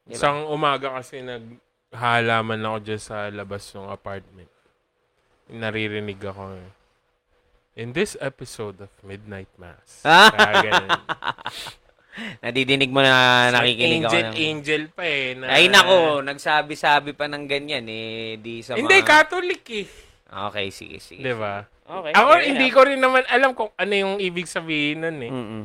Diba? Isang umaga kasi naghalaman ako dyan sa labas ng apartment. Naririnig ako eh. In this episode of Midnight Mass. Ah! Kaya. Nadidinig mo na nakikinig angel, ako. Ng... angel pa eh. Na, Ay nako, nagsabi-sabi pa ng ganyan eh. Di sa Hindi, mga... Catholic eh. Okay, sige, sige. Di ba? Okay. Ako, fair hindi enough. ko rin naman alam kung ano yung ibig sabihin nun eh. Mm-mm.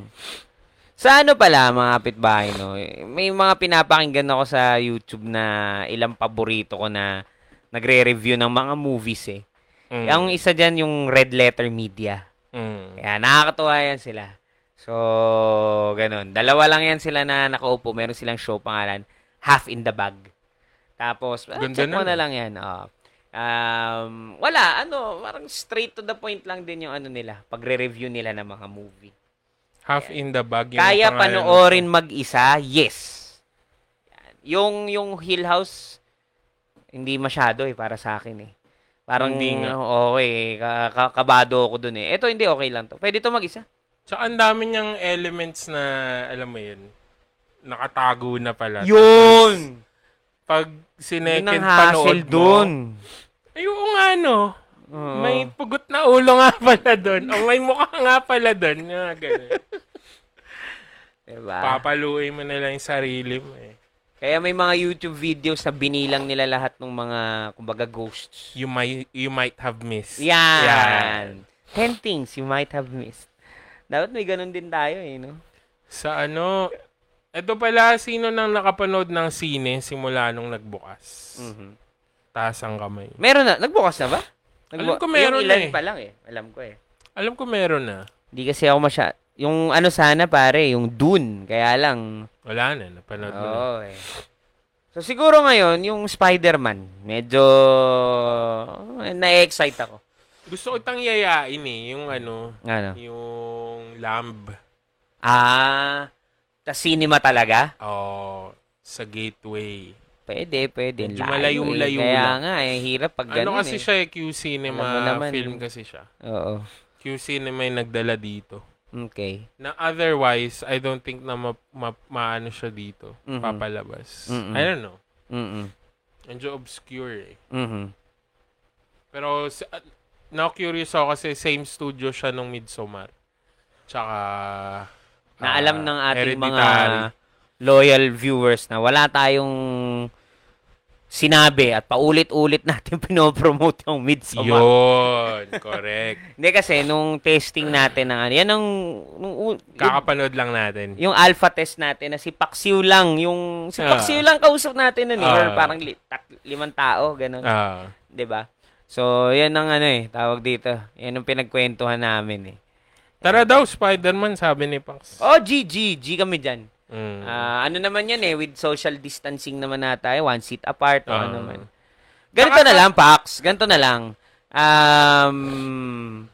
Sa ano pala, mga kapitbahay, no? May mga pinapakinggan ako sa YouTube na ilang paborito ko na nagre-review ng mga movies eh. Mm. Ang isa dyan yung Red Letter Media. Mm. Kaya nakakatuwa yan sila. So, ganun. Dalawa lang yan sila na nakaupo. Meron silang show pangalan, Half in the Bag. Tapos, ah, Ganda check mo nun. na lang yan. Oh. Um, wala, ano, parang straight to the point lang din yung ano nila, pagre-review nila ng mga movie. Half in the bag yung Kaya panoorin mag-isa? Yes. Yan. Yung yung Hill House hindi masyado eh para sa akin eh. Parang Hindi nga. ka- kabado ako dun eh. Ito hindi okay lang to. Pwede to mag-isa. Tsaka ang dami niyang elements na, alam mo yun, nakatago na pala. Yun! Pag ang panood mo, dun. ay oo nga no. Oo. may pugot na ulo nga pala doon. O may mukha nga pala doon. Nga, ganun. Diba? Papaluin mo na lang yung sarili mo eh. Kaya may mga YouTube videos na binilang nila lahat ng mga, kumbaga, ghosts. You might, you might have missed. Yan. Yan. 10 things you might have missed. Dapat may ganun din tayo eh, no? Sa ano, ito pala, sino nang nakapanood ng sine simula nung nagbukas? Mhm. Taas ang kamay. Meron na. Nagbukas na ba? Alam ko meron yung ilan eh. pa lang eh. Alam ko eh. Alam ko meron na. Hindi kasi ako masya... Yung ano sana pare, yung Dune. Kaya lang, Wala na, napanood mo na. Oo eh. So siguro ngayon, yung Spider-Man, medyo na-excite ako. Gusto ko itang yayain eh, yung ano, Ano? yung lamb. Ah, ta cinema talaga? Oh, sa gateway. Pwede, pwede. Medyo Layo malayo-layo eh. Kaya lang. nga eh, hirap pag ganun ano kasi eh. siya eh, Q Cinema naman film kasi siya. Oo. Q Cinema yung nagdala dito. Okay. Na otherwise, I don't think na ma, ma, maano siya dito. Mhm. Papalabas. Mm-mm. I don't know. Mm-mm. Medyo obscure eh. Mhm. Pero sa- uh, na-curious ako kasi same studio siya nung Midsommar. Tsaka Na ah, alam ng ating mga loyal viewers na wala tayong sinabi at paulit-ulit natin pinopromote yung Midsommar. Yun, correct. Hindi kasi nung testing natin ng ano, yan ang nung, Kakapanood lang natin. yung alpha test natin na si Paxiu lang, yung si Ah. Paxiu lang kausap natin nun, or Ah. parang li, tat, limang tao, ganun, Ah, 'di ba? So, yan ang ano eh, tawag dito. Yan ang pinagkwentuhan namin eh. Tara daw, Spider-Man, sabi ni Pax. Oh, G, G, kami dyan. Mm. Ah, ano naman yan eh, with social distancing naman na tayo, one seat apart o Ah. ano naman. Ganito na lang, Pax. Ganito na lang. Um,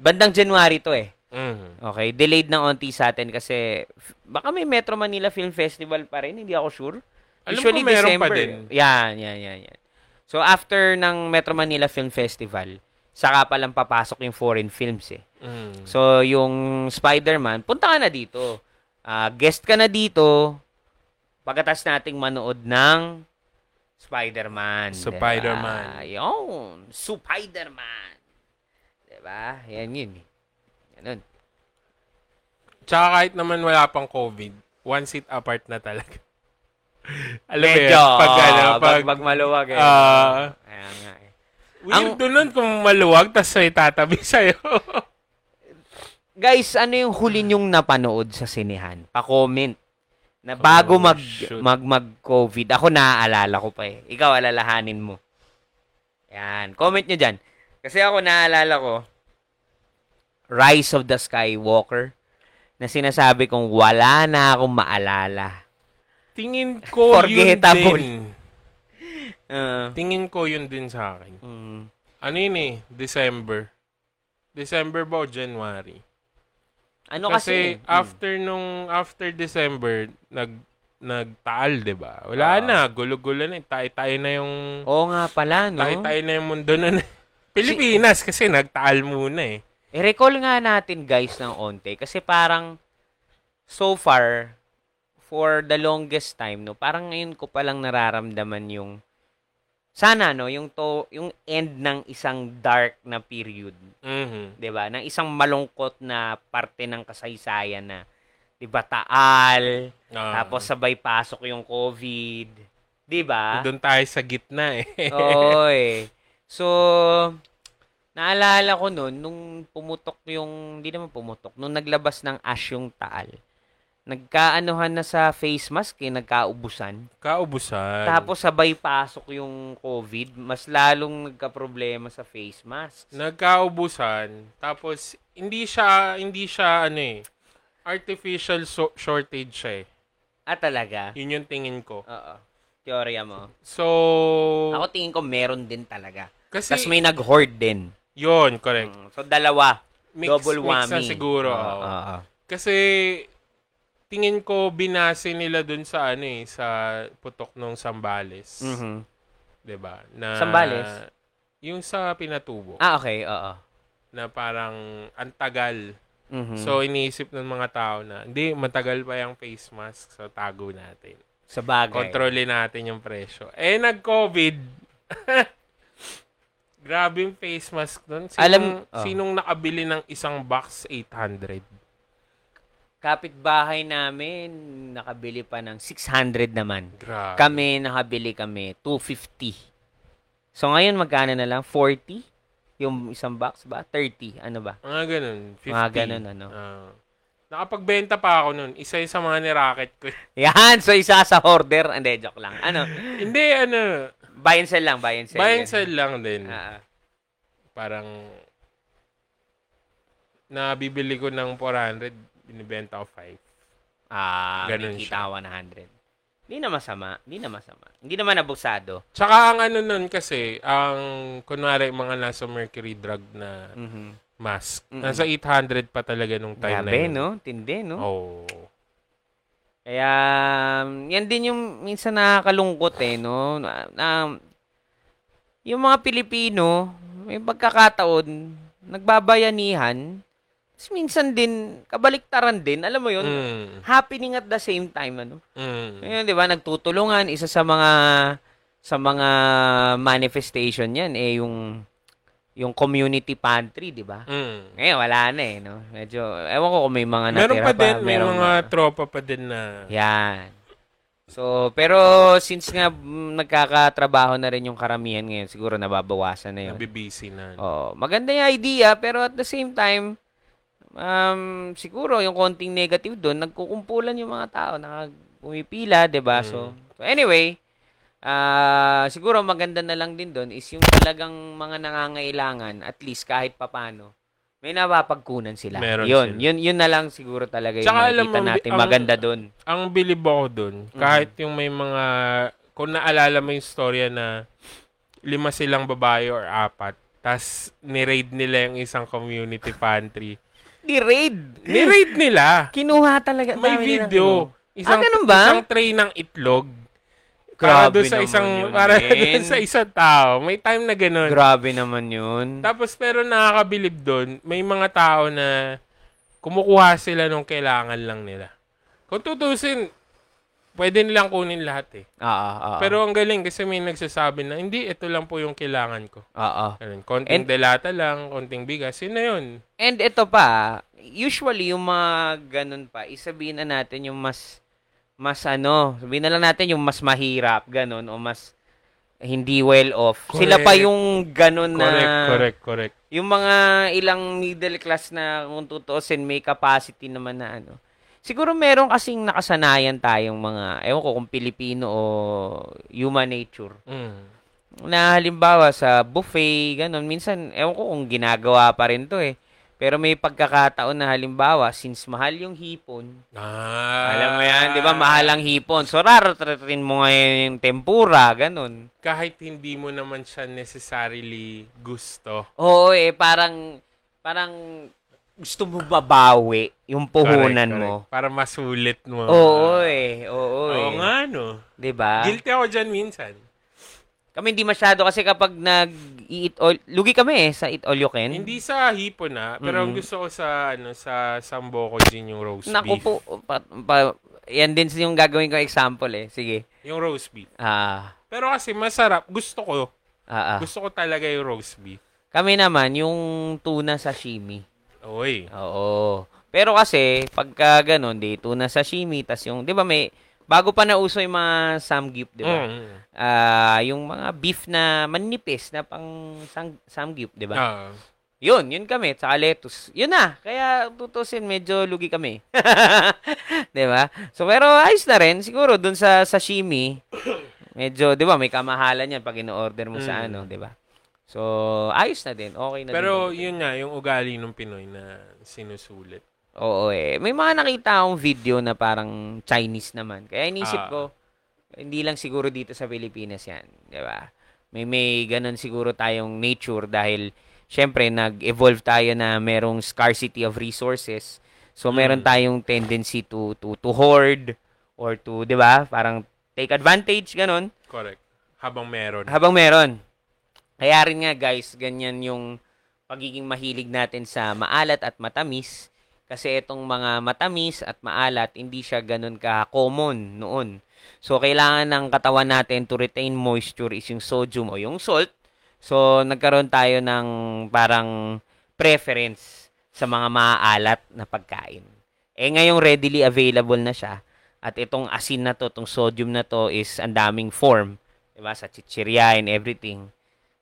bandang January to eh. Mhm. Okay, delayed ng onti sa atin kasi baka may Metro Manila Film Festival pa rin, hindi ako sure. Alam ko meron pa din. Yan, yan, yan, yan. So after ng Metro Manila Film Festival, saka pa lang papasok yung foreign films eh. Mm. So yung Spider-Man, punta ka na dito. Ah, guest ka na dito. Pagkatas nating manood ng Spider-Man. Spider-Man. Diba? Yun. Spider-Man. Diba? Yan yun. eh. Ganun. Tsaka kahit naman wala pang COVID, one seat apart na talaga. Alam mo Medyo. yun, pag ano, pag, pag, maluwag eh. Ah. Kaya nga eh. weird nun kung maluwag, tas may tatabi sa'yo. Guys, ano yung huli nyong napanood sa sinehan? Pa-comment. Na bago Oh, mag, shoot. mag, mag-COVID. Ako naaalala ko pa eh. Ikaw alalahanin mo. Yan. Comment nyo dyan. Kasi ako naaalala ko, Rise of the Skywalker, na sinasabi kong wala na akong maalala. Tingin ko yun Forgettable. din. Uh, Tingin ko yun din sa akin. mm, Ano yun eh? December. December ba o January? Ano Kasi, kasi? after nung after December nag nagtaal, 'di ba? Wala Ah. na, gulo-gulo na, tayo-tayo na yung Oo nga pala, no? tayo-tayo na yung mundo na. Pilipinas kasi nagtaal muna eh. I-recall nga natin guys ng onte kasi parang so far for the longest time no parang ngayon ko pa lang nararamdaman yung sana no yung to yung end ng isang dark na period Mhm. 'di ba ng isang malungkot na parte ng kasaysayan na 'di ba taal Ah. tapos sabay pasok yung covid 'di ba doon tayo sa gitna eh. Oy. So, naalala ko noon, nung pumutok yung, hindi naman pumutok, nung naglabas ng ash yung taal, nagkaanuhan na sa face mask eh, nagkaubusan. Kaubusan. Tapos sabay pasok yung COVID, mas lalong nagka-problema sa face mask. nagkaubusan. Tapos hindi siya hindi siya ano eh artificial so- shortage siya eh. Ah, talaga? Yun yung tingin ko. Oo. Teorya mo. So Ako tingin ko meron din talaga. kasi Tapos may nag-hoard din. yun, correct. Mm, So, dalawa. Mix, double mix whammy. na siguro. Oo, oo. oo, oo. Kasi tingin ko binase nila dun sa ano eh sa putok ng Sambales, Mhm. 'di ba? Na Sambales? Yung sa pinatubo Ah, okay. Oo. na parang ang tagal. Mhm. So iniisip ng mga tao na hindi matagal pa yung face mask so tago natin. sa bagay. Kontrolin natin yung presyo. Eh nag-COVID. Grabe yung face mask doon. Sinong, Alam- oh. sinong nakabili ng isang box 800? Kapitbahay namin, nakabili pa ng 600 naman. Grabe. Kami, nakabili kami, 250. So ngayon, magkano na lang? 40? Yung isang box ba? 30? Ano ba? Mga ganun. 50. Mga ganun, ano. Ah. nakapagbenta pa ako nun. Isa yung sa mga niracket ko. Yan! So isa sa order. Hindi, joke lang. Ano? Hindi, ano. Buy and sell lang, buy and sell. Buy and sell lang din. Ah. Parang nabibili ko ng 400, binibenta ko 5. Ah, Ganun may siya. kita 100. Hindi na masama. Hindi na masama. Hindi naman abusado. Tsaka ang ano nun kasi, ang kunwari mga nasa mercury drug na Mhm. mask, Mm-mm. nasa 800 pa talaga nung time na Grabe, yun. no? Tindi, no? Oo. Kaya, um, yan din yung minsan nakakalungkot eh, no? Na, na- yung mga Pilipino, may pagkakataon, nagbabayanihan, tapos minsan din, kabaliktaran din, alam mo yun, Mm. happening at the same time, ano? Mm. Ngayon, di ba, nagtutulungan, isa sa mga, sa mga manifestation yan, eh, yung, yung community pantry, di ba? Mm. Ngayon, wala na eh, no? Medyo, ewan ko kung may mga natira Meron pa din, may merong mga tropa pa din na yan. So, pero since nga mm, nagkakatrabaho na rin yung karamihan ngayon, siguro nababawasan na yun. nabibisi na. Oh, maganda yung idea, pero at the same time, um, siguro yung konting negative doon, nagkukumpulan yung mga tao, nakapumipila, 'di ba? So, so anyway, ah siguro maganda na lang din doon is yung talagang mga nangangailangan, at least kahit papano, may napapagkunan sila. Meron yun, sila. yun, yun na lang siguro talaga yung Tsaka alam makikita mo, natin ang- maganda doon. Ang bilib ako dun, Mm-hmm. kahit yung may mga, kung naalala mo yung storya na lima silang babae or apat, tas ni-raid nila yung isang community pantry. Di raid. Ni-raid nila. Kinuha talaga. May dami video. kinuha. Isang, Ah, ganun ba? Isang tray ng itlog. Para Grabe doon sa naman isang, yun, para doon sa isang tao. May time na ganun. Grabe naman yun. Tapos pero nakakabilib doon, may mga tao na kumukuha sila nung kailangan lang nila. Kung tutusin, pwede nilang kunin lahat eh. Oo, oo. Pero ang galing kasi may nagsasabi na, hindi, ito lang po yung kailangan ko. Oo. Ganun. Konting And- delata lang, konting bigas, yun na yun. And ito pa, usually yung mga ganun pa, isabihin na natin yung mas, mas ano, sabihin na lang natin yung mas mahirap, ganun, o mas hindi well off. Sila pa Correct. yung ganun na, Correct, correct, correct. yung mga ilang middle class na kung tutuusin, may capacity naman na ano. Siguro meron kasing nakasanayan tayong mga, ewan ko kung Pilipino o human nature. Mm. na halimbawa sa buffet, ganun, minsan, ewan ko kung ginagawa pa rin to eh. Pero may pagkakataon na halimbawa, since mahal yung hipon, Ah, alam mo yan, di ba, mahal ang hipon. So, raratratin mo ngayon yung tempura, ganun. Kahit hindi mo naman siya necessarily gusto. Oo eh, parang, parang gusto mo babawi yung puhunan Correct, mo. correct. Para masulit mo. Oo eh, oo eh. Oo nga, no. Di ba? Guilty ako dyan minsan. Kami hindi masyado kasi kapag nag-eat all, lugi kami eh sa eat all you can. Hindi sa hipon na, pero ang gusto ko sa ano sa Samboco gin yung roast Naku beef. po, pa, pa- yan din yung gagawin ko example eh. Sige. Yung roast beef. Ah, Pero kasi masarap. Gusto ko. ah, ah. Gusto ko talaga yung roast beef. Kami naman, yung tuna sashimi. Oy. Oo. Pero kasi, pagka ganun, di, tuna sashimi, tas yung, di ba may, bago pa nauso yung mga samgyup, di ba? Mm. Ah, yung mga beef na manipis na pang sang, samgyup, di ba? Ah. Yun, yun kami, tsaka lettuce. Yun na, kaya tutusin, medyo lugi kami. di ba? So, pero ayos na rin, siguro, dun sa sashimi, medyo, di ba, may kamahalan yan pag ino-order mo sa Mm. ano, di ba? So, ayos na din, okay na Pero din. yun nga, yung ugali ng Pinoy na sinusulit. Oo eh. May mga nakita akong video na parang Chinese naman. Kaya inisip Ah. ko, hindi lang siguro dito sa Pilipinas yan. Di ba? May, may ganun siguro tayong nature dahil syempre nag-evolve tayo na merong scarcity of resources. So meron Mm. tayong tendency to to to hoard or to, 'di ba? Parang take advantage ganun Correct. Habang meron. habang meron. Kaya rin nga guys, ganyan yung pagiging mahilig natin sa maalat at matamis. Kasi itong mga matamis at maalat, hindi siya ganun ka-common noon. So, kailangan ng katawan natin to retain moisture is yung sodium o yung salt. So, nagkaroon tayo ng parang preference sa mga maaalat na pagkain. Eh, ngayong readily available na siya. At itong asin na to, itong sodium na to is ang daming form. Diba? Sa chichirya and everything.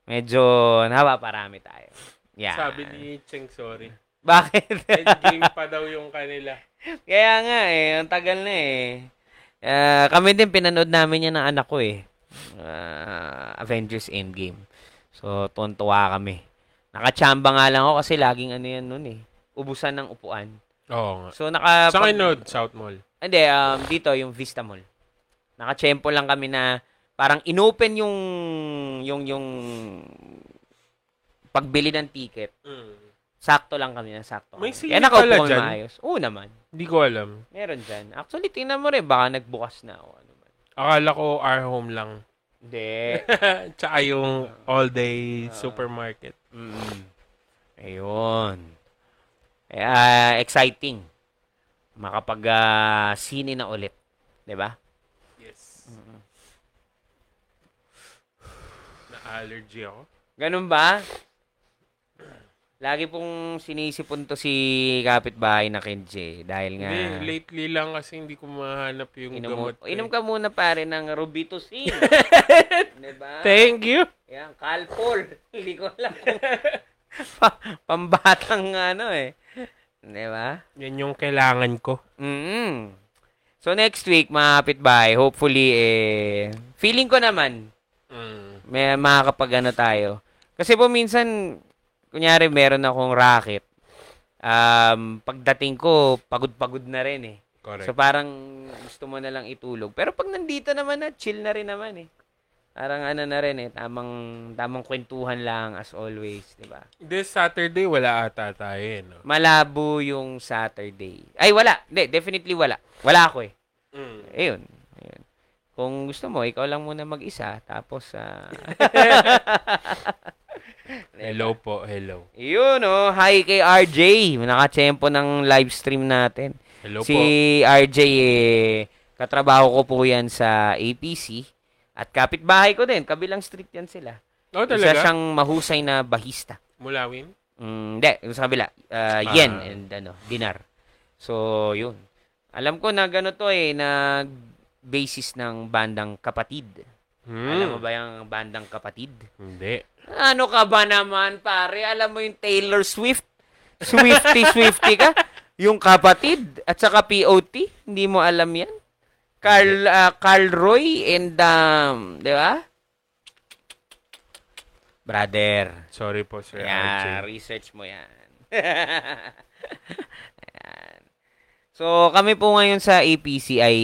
Medyo napaparami tayo. Yeah. Sabi ni Cheng, sorry. Bakit? Endgame pa daw yung kanila. Kaya nga eh, ang tagal na eh. Ah, kami din pinanood namin yan ng anak ko eh. Ah, Avengers Endgame. So, tuwan-tuwa kami. Nakachamba nga lang ako kasi laging ano yan nun eh. Ubusan ng upuan. Oo nga. So, naka... Sa kinod, South Mall. Hindi, um, dito, yung Vista Mall. Nakachempo lang kami na parang inopen yung yung yung pagbili ng ticket. Sakto lang kami na sakto. May singit Kaya nakaupo kami dyan? maayos. Oo naman. Hindi ko alam. Meron dyan. Actually, tingnan mo rin. Baka nagbukas na. O ano man. Akala ko our home lang. Hindi. Tsaka yung all-day supermarket. mm. Ayun. Kaya, exciting. Makapag ah, na ulit. 'Di ba? Yes. Na-allergy ako. Ganun ba? Lagi pong sinisipon to si kapitbahay na Kenji dahil nga Hindi, lately lang kasi hindi ko mahanap yung inom, gamot. mo, ko inom eh. ka muna pare ng Robitussin. 'Di ba? Thank you. Yan, Calpol. Hindi ko alam kung pa- pambatang ano eh. 'Di ba? Yan yung kailangan ko. mm So next week, mga kapitbahay, hopefully, eh, feeling ko naman, Mm. May makakapag ano tayo. Kasi po minsan, kunyari meron akong racket, um, pagdating ko, pagod-pagod na rin eh. Correct. So parang gusto mo na lang itulog. Pero pag nandito naman na, chill na rin naman eh. Parang ano na rin eh, tamang, tamang kwentuhan lang as always, di ba? This Saturday, wala ata tayo eh, no? Malabo yung Saturday. Ay, wala. Hindi, definitely wala. Wala ako eh. Mm. Ayun. Kung gusto mo, ikaw lang muna mag-isa. Tapos, ah... Hello po, hello. Yun, oh. Hi kay RJ. Nakachempo ng live stream natin. Hello si po. RJ, eh, katrabaho ko po yan sa APC. At kapitbahay ko din. Kabilang street yan sila. Oh, Isa talaga? siyang mahusay na bahista. Mulawin? Mm, Hindi, yung sa kabila. Uh, yen and ano, dinar. So, yun. Alam ko na gano to eh, na basis ng bandang kapatid. Hmm. Alam mo ba yung bandang kapatid? Hindi. Ano ka ba naman, pare? Alam mo yung Taylor Swift? Swifty, Swifty ka? Yung kapatid at saka POT? Hindi mo alam yan? Carl, ah, Carl Roy and, um, di ba? Brother. Sorry po, Sir RJ. research mo yan. So, kami po ngayon sa APC ay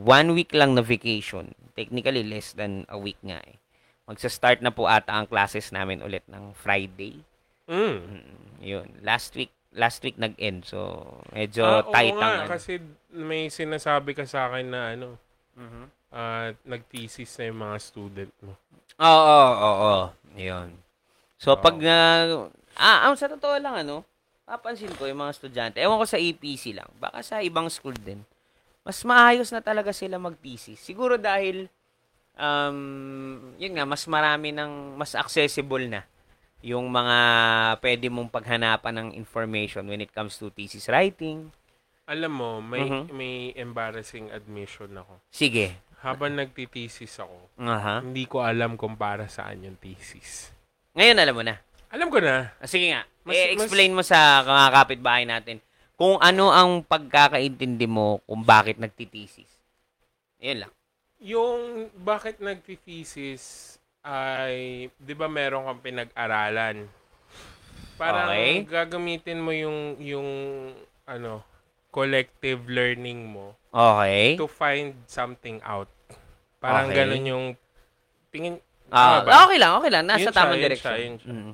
one week lang na vacation. Technically, less than a week nga eh. Magsa-start na po ata ang classes namin ulit ng Friday. Mm. Mm, yun. Last week, last week nag-end. So, medyo Ah, oo tight nga, ang ano. kasi may sinasabi ka sa akin na ano, Mhm. ah, nag-thesis na yung mga student mo. Oo, oo, oo. Yun. So, Oo. pag na... ah, ah, sa totoo lang, ano, papansin ko yung mga estudyante, ewan ko sa APC lang, baka sa ibang school din, mas maayos na talaga sila mag-thesis. Siguro dahil, um, yun nga, mas marami ng, mas accessible na yung mga pwede mong paghanapan ng information when it comes to thesis writing. Alam mo, may Mhm. may embarrassing admission ako. Sige. Habang nagtitesis ako, Aha. hindi ko alam kung para saan yung thesis. Ngayon alam mo na. Alam ko na. Ah, Sige nga. Mas- eh, explain mo sa mga kapitbahay natin kung ano ang pagkakaintindi mo kung bakit nagtitesis. Yun lang. Yung bakit nagtitesis ay, di ba meron kang pinag-aralan? Parang Okay. gagamitin mo yung, yung, ano, collective learning mo Okay. to find something out. Parang Okay. ganun yung tingin, Ah, ba? okay lang, okay lang. Nasa Yun siya, tamang yun direction. siya, yun siya. Mm.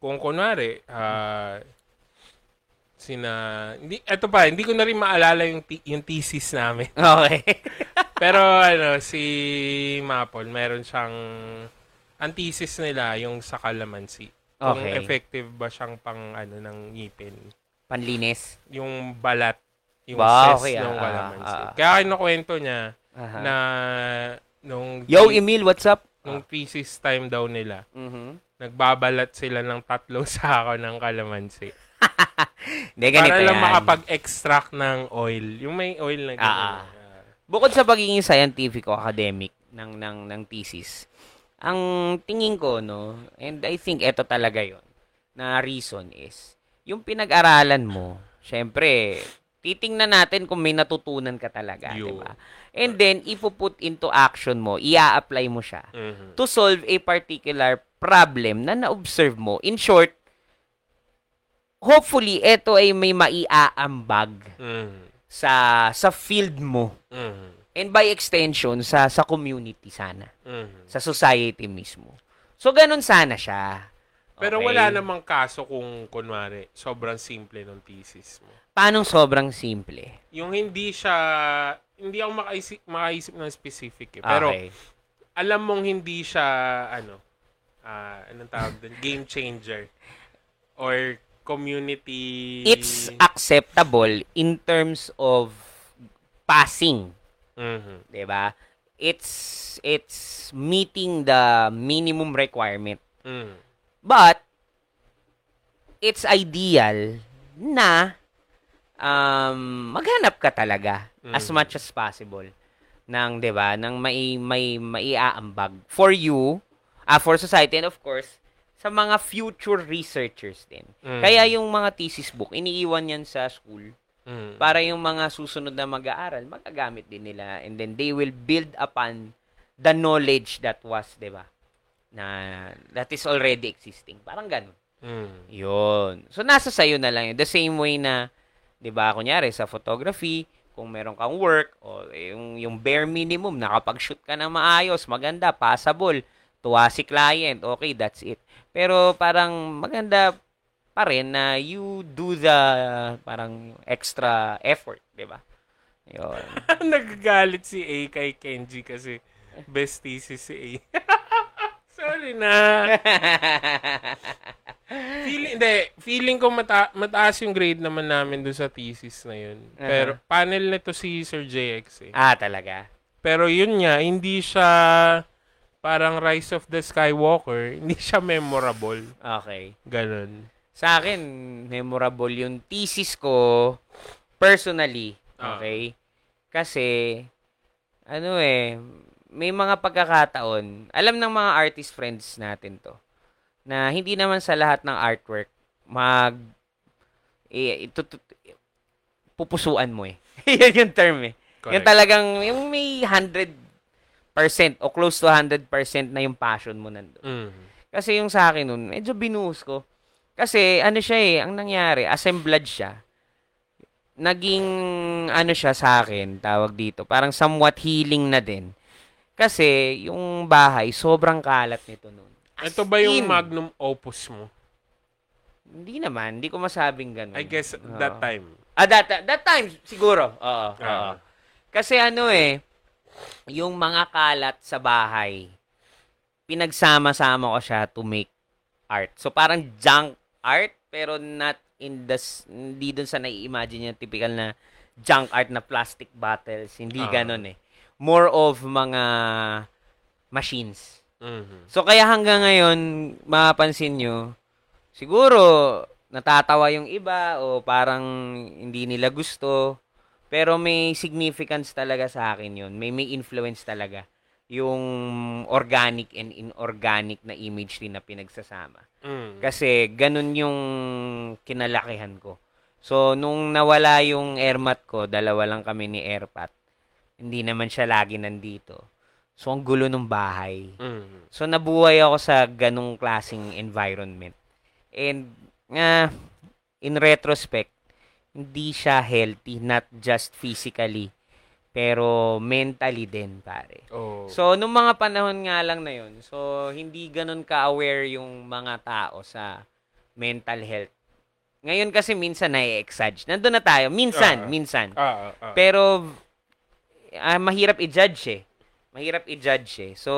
Kung kunwari, ah, sina, hindi, eto pa, hindi ko na rin maalala yung, ti- yung thesis namin. Okay. Pero ano, si Mapol, meron siyang, ang thesis nila, yung sa calamansi. Kung Okay. effective ba siyang pang, ano, ng ngipin. Panlinis. Yung balat, yung zest okay, ng ah, calamansi. ah, ah. Kaya kinukwento niya Aha. na, nung, Yo, Emil, what's up? nung thesis time daw nila, Mhm. Nagbabalat sila ng tatlong sako ng kalamansi. Hindi, ganito Para lang yan. makapag-extract ng oil. Yung may oil na Ah, gano'n. ah. Bukod sa pagiging scientific o academic ng ng ng thesis, ang tingin ko no, and I think ito talaga 'yon na reason is yung pinag-aralan mo, syempre, titingnan natin kung may natutunan ka talaga. 'di ba? And then ipuput into action mo, ia-apply mo siya Mhm. to solve a particular problem na na-observe mo. In short, hopefully ito ay may maiaambag Mhm. sa sa field mo Mhm. and by extension sa sa community sana, Mhm. sa society mismo. So ganun sana siya. Pero Okay? wala namang kaso kung, kunwari, sobrang simple ng thesis mo. Paano sobrang simple? Yung hindi siya, hindi ako makaisip, makaisip ng specific eh. Pero okay. alam mong hindi siya, ano, ah, anong tawag doon? Game changer. Or community... It's acceptable in terms of passing, Mhm. 'di ba? It's it's meeting the minimum requirement. Mhm. But it's ideal na um, maghanap ka talaga as Mm. much as possible ng 'di ba ng may may maiaambag for you ah for society and of course sa mga future researchers din. Mm. Kaya yung mga thesis book iniiwan yan sa school Mhm. para yung mga susunod na mag-aaral magagamit din nila and then they will build upon the knowledge that was 'di ba na that is already existing. Parang ganun. Mhm. Yun. So, nasa sayo na lang yun. The same way na, di ba, kunyari, sa photography, kung meron kang work, o yung, yung bare minimum, nakapag-shoot ka na maayos, maganda, passable, tuwa si client, okay, that's it. Pero parang maganda pa rin na you do the parang extra effort, di ba? Yun. Nagagalit si A kay Kenji kasi best thesis si A. Sorry na. feeling, hindi, feeling ko mata- mataas yung grade naman namin doon sa thesis na yun. Pero panel nito si Sir JX eh. ah, talaga? Pero yun nga, hindi siya parang Rise of the Skywalker. Hindi siya memorable. Okay. Ganon. Sa akin, memorable yung thesis ko personally. Ah. Okay? Kasi, ano eh, may mga pagkakataon, alam ng mga artist friends natin to, na hindi naman sa lahat ng artwork mag eh, ito, ito- pupusuan mo eh. Yan yung term eh. Yung Correct. talagang, yung may 100% o close to 100% na yung passion mo nandun. Mm. Kasi yung sa akin nun, medyo binuhos ko. Kasi ano siya eh, ang nangyari, assemblage siya. Naging ano siya sa akin, tawag dito, parang somewhat healing na din. Kasi yung bahay, sobrang kalat nito nun. As Ito ba yung in. magnum opus mo? Hindi naman, hindi ko masabing ganun. I guess that time. Ah, that, that time, siguro. Oo, oo. Ah. Kasi ano eh, yung mga kalat sa bahay, pinagsama-sama ko siya to make art. So parang junk art, pero not in the, hindi dun sa nai-imagine yung typical na junk art na plastic bottles. Hindi Ah. ganun eh. More of mga machines. Mhm. So kaya hanggang ngayon, mapapansin nyo, siguro natatawa yung iba o parang hindi nila gusto. Pero may significance talaga sa akin yun. May, may influence talaga. Yung organic and inorganic na image din na pinagsasama. Mm. Kasi ganun yung kinalakihan ko. So, nung nawala yung airmat ko, dalawa lang kami ni Airpat. Hindi naman siya lagi nandito. So, ang gulo ng bahay. Mhm. So, nabuhay ako sa ganong klaseng environment. And, nga, in retrospect, hindi siya healthy, not just physically, pero mentally din, pare. Oh. So, nung mga panahon nga lang na yun, so, hindi ganun ka-aware yung mga tao sa mental health. Ngayon kasi minsan na-exage. Nandun na tayo. Minsan, Ah. minsan. ah, ah, ah. Pero, ah, mahirap i-judge eh. Mahirap i-judge eh. So,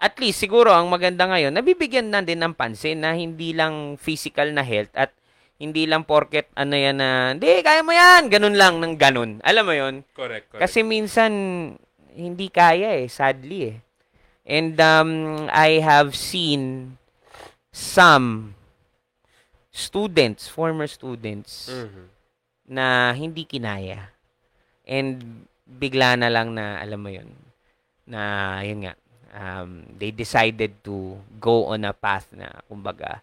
at least siguro ang maganda ngayon, nabibigyan na din ng pansin na hindi lang physical na health at hindi lang porket ano yan na, hindi, kaya mo yan, ganun lang ng ganun. Alam mo yon correct, correct. Kasi minsan, hindi kaya eh, sadly eh. And um, I have seen some students, former students, Mhm. na hindi kinaya. And bigla na lang na, alam mo yun, na yun nga, um, they decided to go on a path na, kumbaga,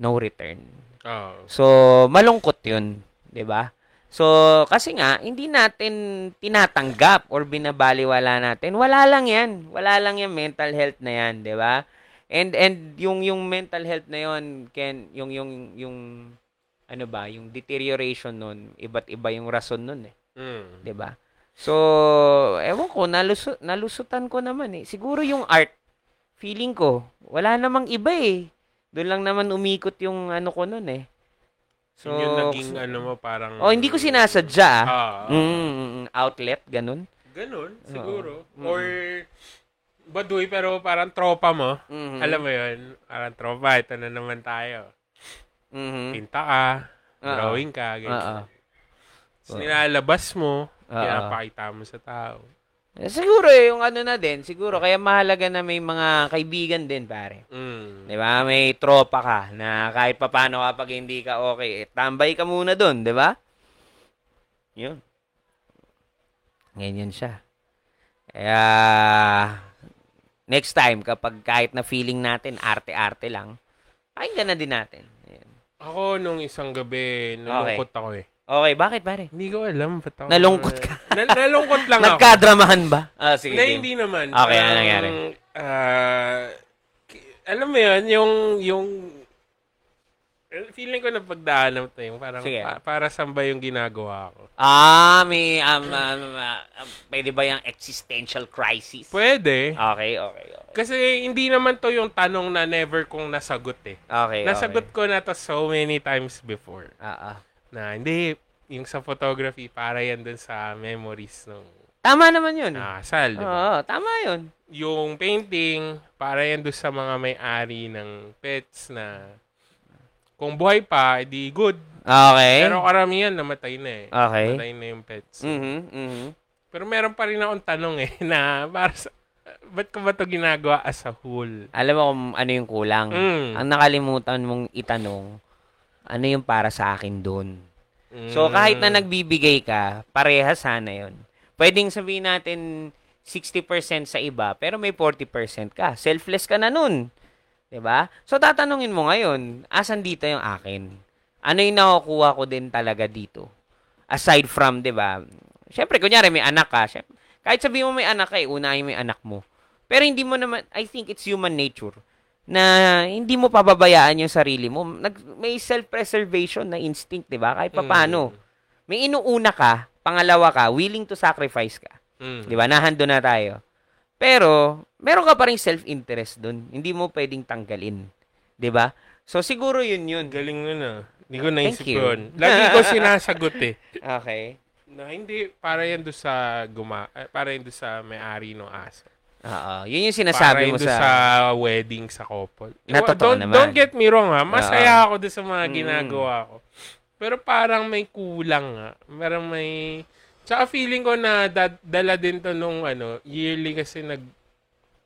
no return. Oo. So, malungkot yun, 'di ba? So, kasi nga, hindi natin tinatanggap or binabaliwala natin. Wala lang yan. Wala lang yung mental health na yan, 'di ba? And and yung yung mental health na yon can yung yung yung ano ba, yung deterioration nun, iba't iba yung rason nun eh, Mm. 'di ba? So, ewan ko, nalusu- nalusutan ko naman eh. Siguro yung art, feeling ko, wala namang iba eh. Doon lang naman umikot yung ano ko nun eh. So, yun yung naging ano mo parang... Oh, hindi ko sinasadya. ah. Ah, Mm, mm, outlet, ganun. Ganun, siguro. Oo. Or, baduy pero parang tropa mo. Mhm. Alam mo yun, parang tropa, ito na naman tayo. Mhm. Pinta ka, Oo. drawing ka, ganyan. Tapos nilalabas mo, Oo. pinapakita mo sa tao. Eh, Siguro eh, yung ano na din, siguro, kaya mahalaga na may mga kaibigan din, pare. Mm. Di ba? May tropa ka na kahit papano kapag hindi ka okay, eh, tambay ka muna doon, di ba? Yun. Ganyan siya. Kaya, next time, kapag kahit na feeling natin, arte-arte lang, pakinggan na din natin. Ayan. Ako, nung isang gabi, nalungkot ako eh. Okay, bakit pare? Hindi ko alam. Ba't ako, Nalungkot ka? Na- nalungkot lang ako. Nagkadramahan ba? Ah, sige. Hindi, game. hindi naman. Okay, ano Parang, nangyari? ah, ki- alam mo yun, yung, yung, feeling ko na pagdaanan to yung parang Sige. pa- para saan ba yung ginagawa ko. Ah, may, um, um, uh, um, pwede ba yung existential crisis? Pwede. Okay, okay, okay. Kasi hindi naman to yung tanong na never kong nasagot eh. Okay, Nasagot okay. ko na to so many times before. Ah, ah. Na hindi, yung sa photography, para yan dun sa memories ng Tama naman yun. nakasal. di ba? Oo, tama yun. Yung painting, para yan dun sa mga may-ari ng pets na kung buhay pa, edi good. Okay. Pero karamihan namatay na eh. Okay. Namatay na yung pets. Mhm, mhm. Pero meron pa rin akong tanong eh, na para sa, ba't ko ba to ginagawa as a whole? Alam mo kung ano yung kulang. Mm. Ang nakalimutan mong itanong, ano yung para sa akin doon? Mm. So, kahit na nagbibigay ka, parehas sana yun. Pwedeng sabihin natin 60% sa iba, pero may 40% ka. Selfless ka na nun. ba? So, tatanungin mo ngayon, asan dito yung akin? Ano yung nakukuha ko din talaga dito? Aside from, ba? Syempre, kunyari may anak ka. Syempre, kahit sabihin mo may anak ka, eh, unahin mo yung anak mo. Pero hindi mo naman, I think it's human nature na hindi mo pababayaan yung sarili mo. Nag, may self-preservation na instinct, 'di ba? Kahit papaano. May inuuna ka, pangalawa ka, willing to sacrifice ka. Mm. 'Di ba? Nahando na tayo. Pero, meron ka pa rin self-interest dun. Hindi mo pwedeng tanggalin. 'Di ba? So, siguro yun yun. Galing nun ah. Hindi ko naisip yun. Lagi ko sinasagot eh. Okay. Na hindi, para yan doon sa guma, eh, para yan doon sa may-ari ng aso. Oo. Yun yung Para sinasabi yun mo sa... sa wedding sa couple. Na totoo don't, naman. don't get me wrong ha. Masaya ako doon sa mga Mm. ginagawa ko. Pero parang may kulang nga. Parang may... Tsaka feeling ko na da- dala din to nung ano, yearly kasi nag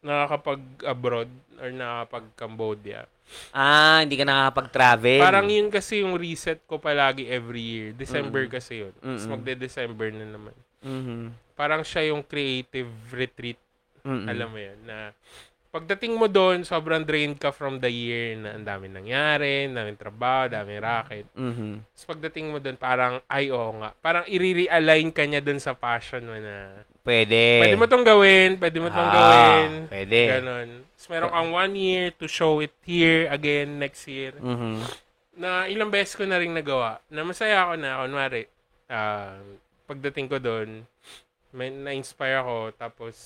nakakapag-abroad or nakakapag-Cambodia. Ah, hindi ka nakakapag-travel. Parang yun kasi yung reset ko palagi every year. December Mm. kasi yun. Tapos Mm-mm. magde-December na naman. Mhm. Parang siya yung creative retreat. Mm-mm. Alam mo yun. Na pagdating mo doon, sobrang drained ka from the year na ang daming nangyari, ang daming trabaho, daming racket. Mhm. Tapos pagdating mo doon, parang, ay oo nga. Parang i-realign ka niya doon sa passion mo na, Pwede. pwede mo tong gawin, pwede mo tong Ah, gawin. Pwede. Ganon. Tapos meron kang one year to show it here again next year. Mhm. na ilang beses ko na rin nagawa. Na masaya ako na, kunwari, ah, pagdating ko doon, may na-inspire ako, tapos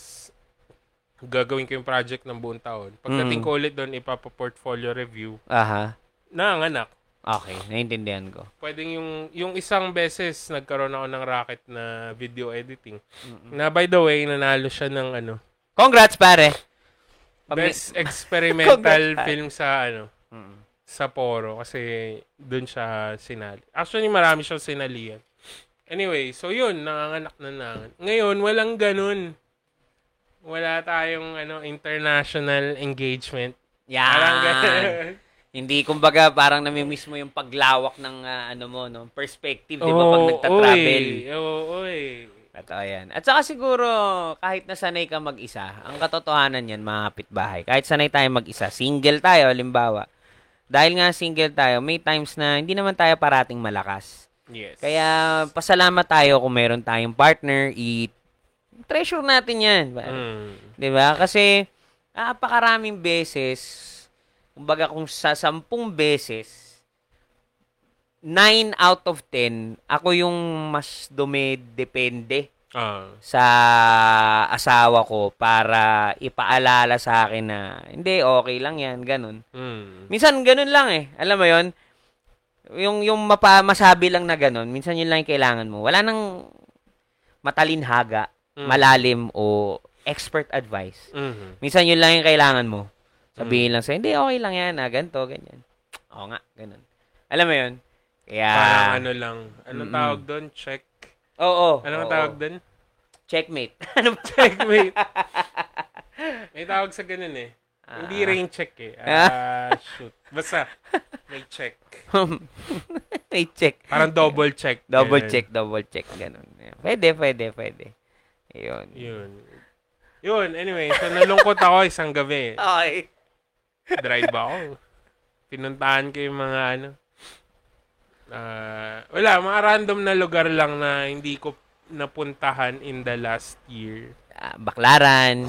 gagawin ko yung project ng buong taon. Pagdating Mm. ko ulit doon, ipapa-portfolio review, Aha. nanganak. Okay, naintindihan ko. Pwedeng yung, yung isang beses, nagkaroon ako ng racket na video editing. Mm-mm. Na by the way, nanalo siya ng ano, Congrats, pare. Pag may- best experimental Congrats. film sa ano, Mm. sa Poro kasi doon siya sinali. Actually, marami siyang sinalihan. Anyway, so yun, nanganganak na nangan. Ngayon, walang ganun. Wala tayong ano international engagement. Yan. Parang. Hindi, kumbaga, parang namimiss mo yung paglawak ng ah, ano mo, no? Perspective, di ba, pag Oo, nagta-travel. oy. Oo, oy. Totoo yan. At saka siguro, kahit nasanay ka mag-isa, ang katotohanan yan, mga kapitbahay, kahit sanay tayo mag-isa, single tayo, halimbawa, dahil nga single tayo, may times na hindi naman tayo parating malakas. Yes. Kaya, pasalamat tayo kung meron tayong partner, i- treasure natin yan. Mm. Di ba? Kasi, napakaraming beses, kumbaga kung sa sampung beses, 9 out of 10, ako yung mas dumidepende Ah. sa asawa ko para ipaalala sa akin na hindi, okay lang yan, ganun. Mm. Minsan ganun lang eh. Alam mo yon Yung, yung mapa, masabi lang na ganun, minsan yun lang yung kailangan mo. Wala nang matalinhaga, Mm. malalim o expert advice. Mhm. Minsan yun lang yung kailangan mo. Mm. Sabihin lang sa'yo, hindi, okay lang yan, ah, ganito, ganyan. Oo nga, ganun. Alam mo yun? Kaya, Parang ano lang. Anong Mm-mm. tawag doon? Check. oo. Ano ang oo. tawag doon? Checkmate. ano ba? Checkmate. May tawag sa ganun eh. Hindi Ah. rain check eh. Ah, shoot. Basta, may check. May check. Parang double check. Double Ganun. check, double check, ganun. Pwede, pwede, pwede. Ayun. Yun. Yun, anyway. So, nalungkot ako isang gabi. Okay. Drive ako. Pinuntahan ko yung mga ano. ah, wala, mga random na lugar lang na hindi ko napuntahan in the last year. Ah, baklaran.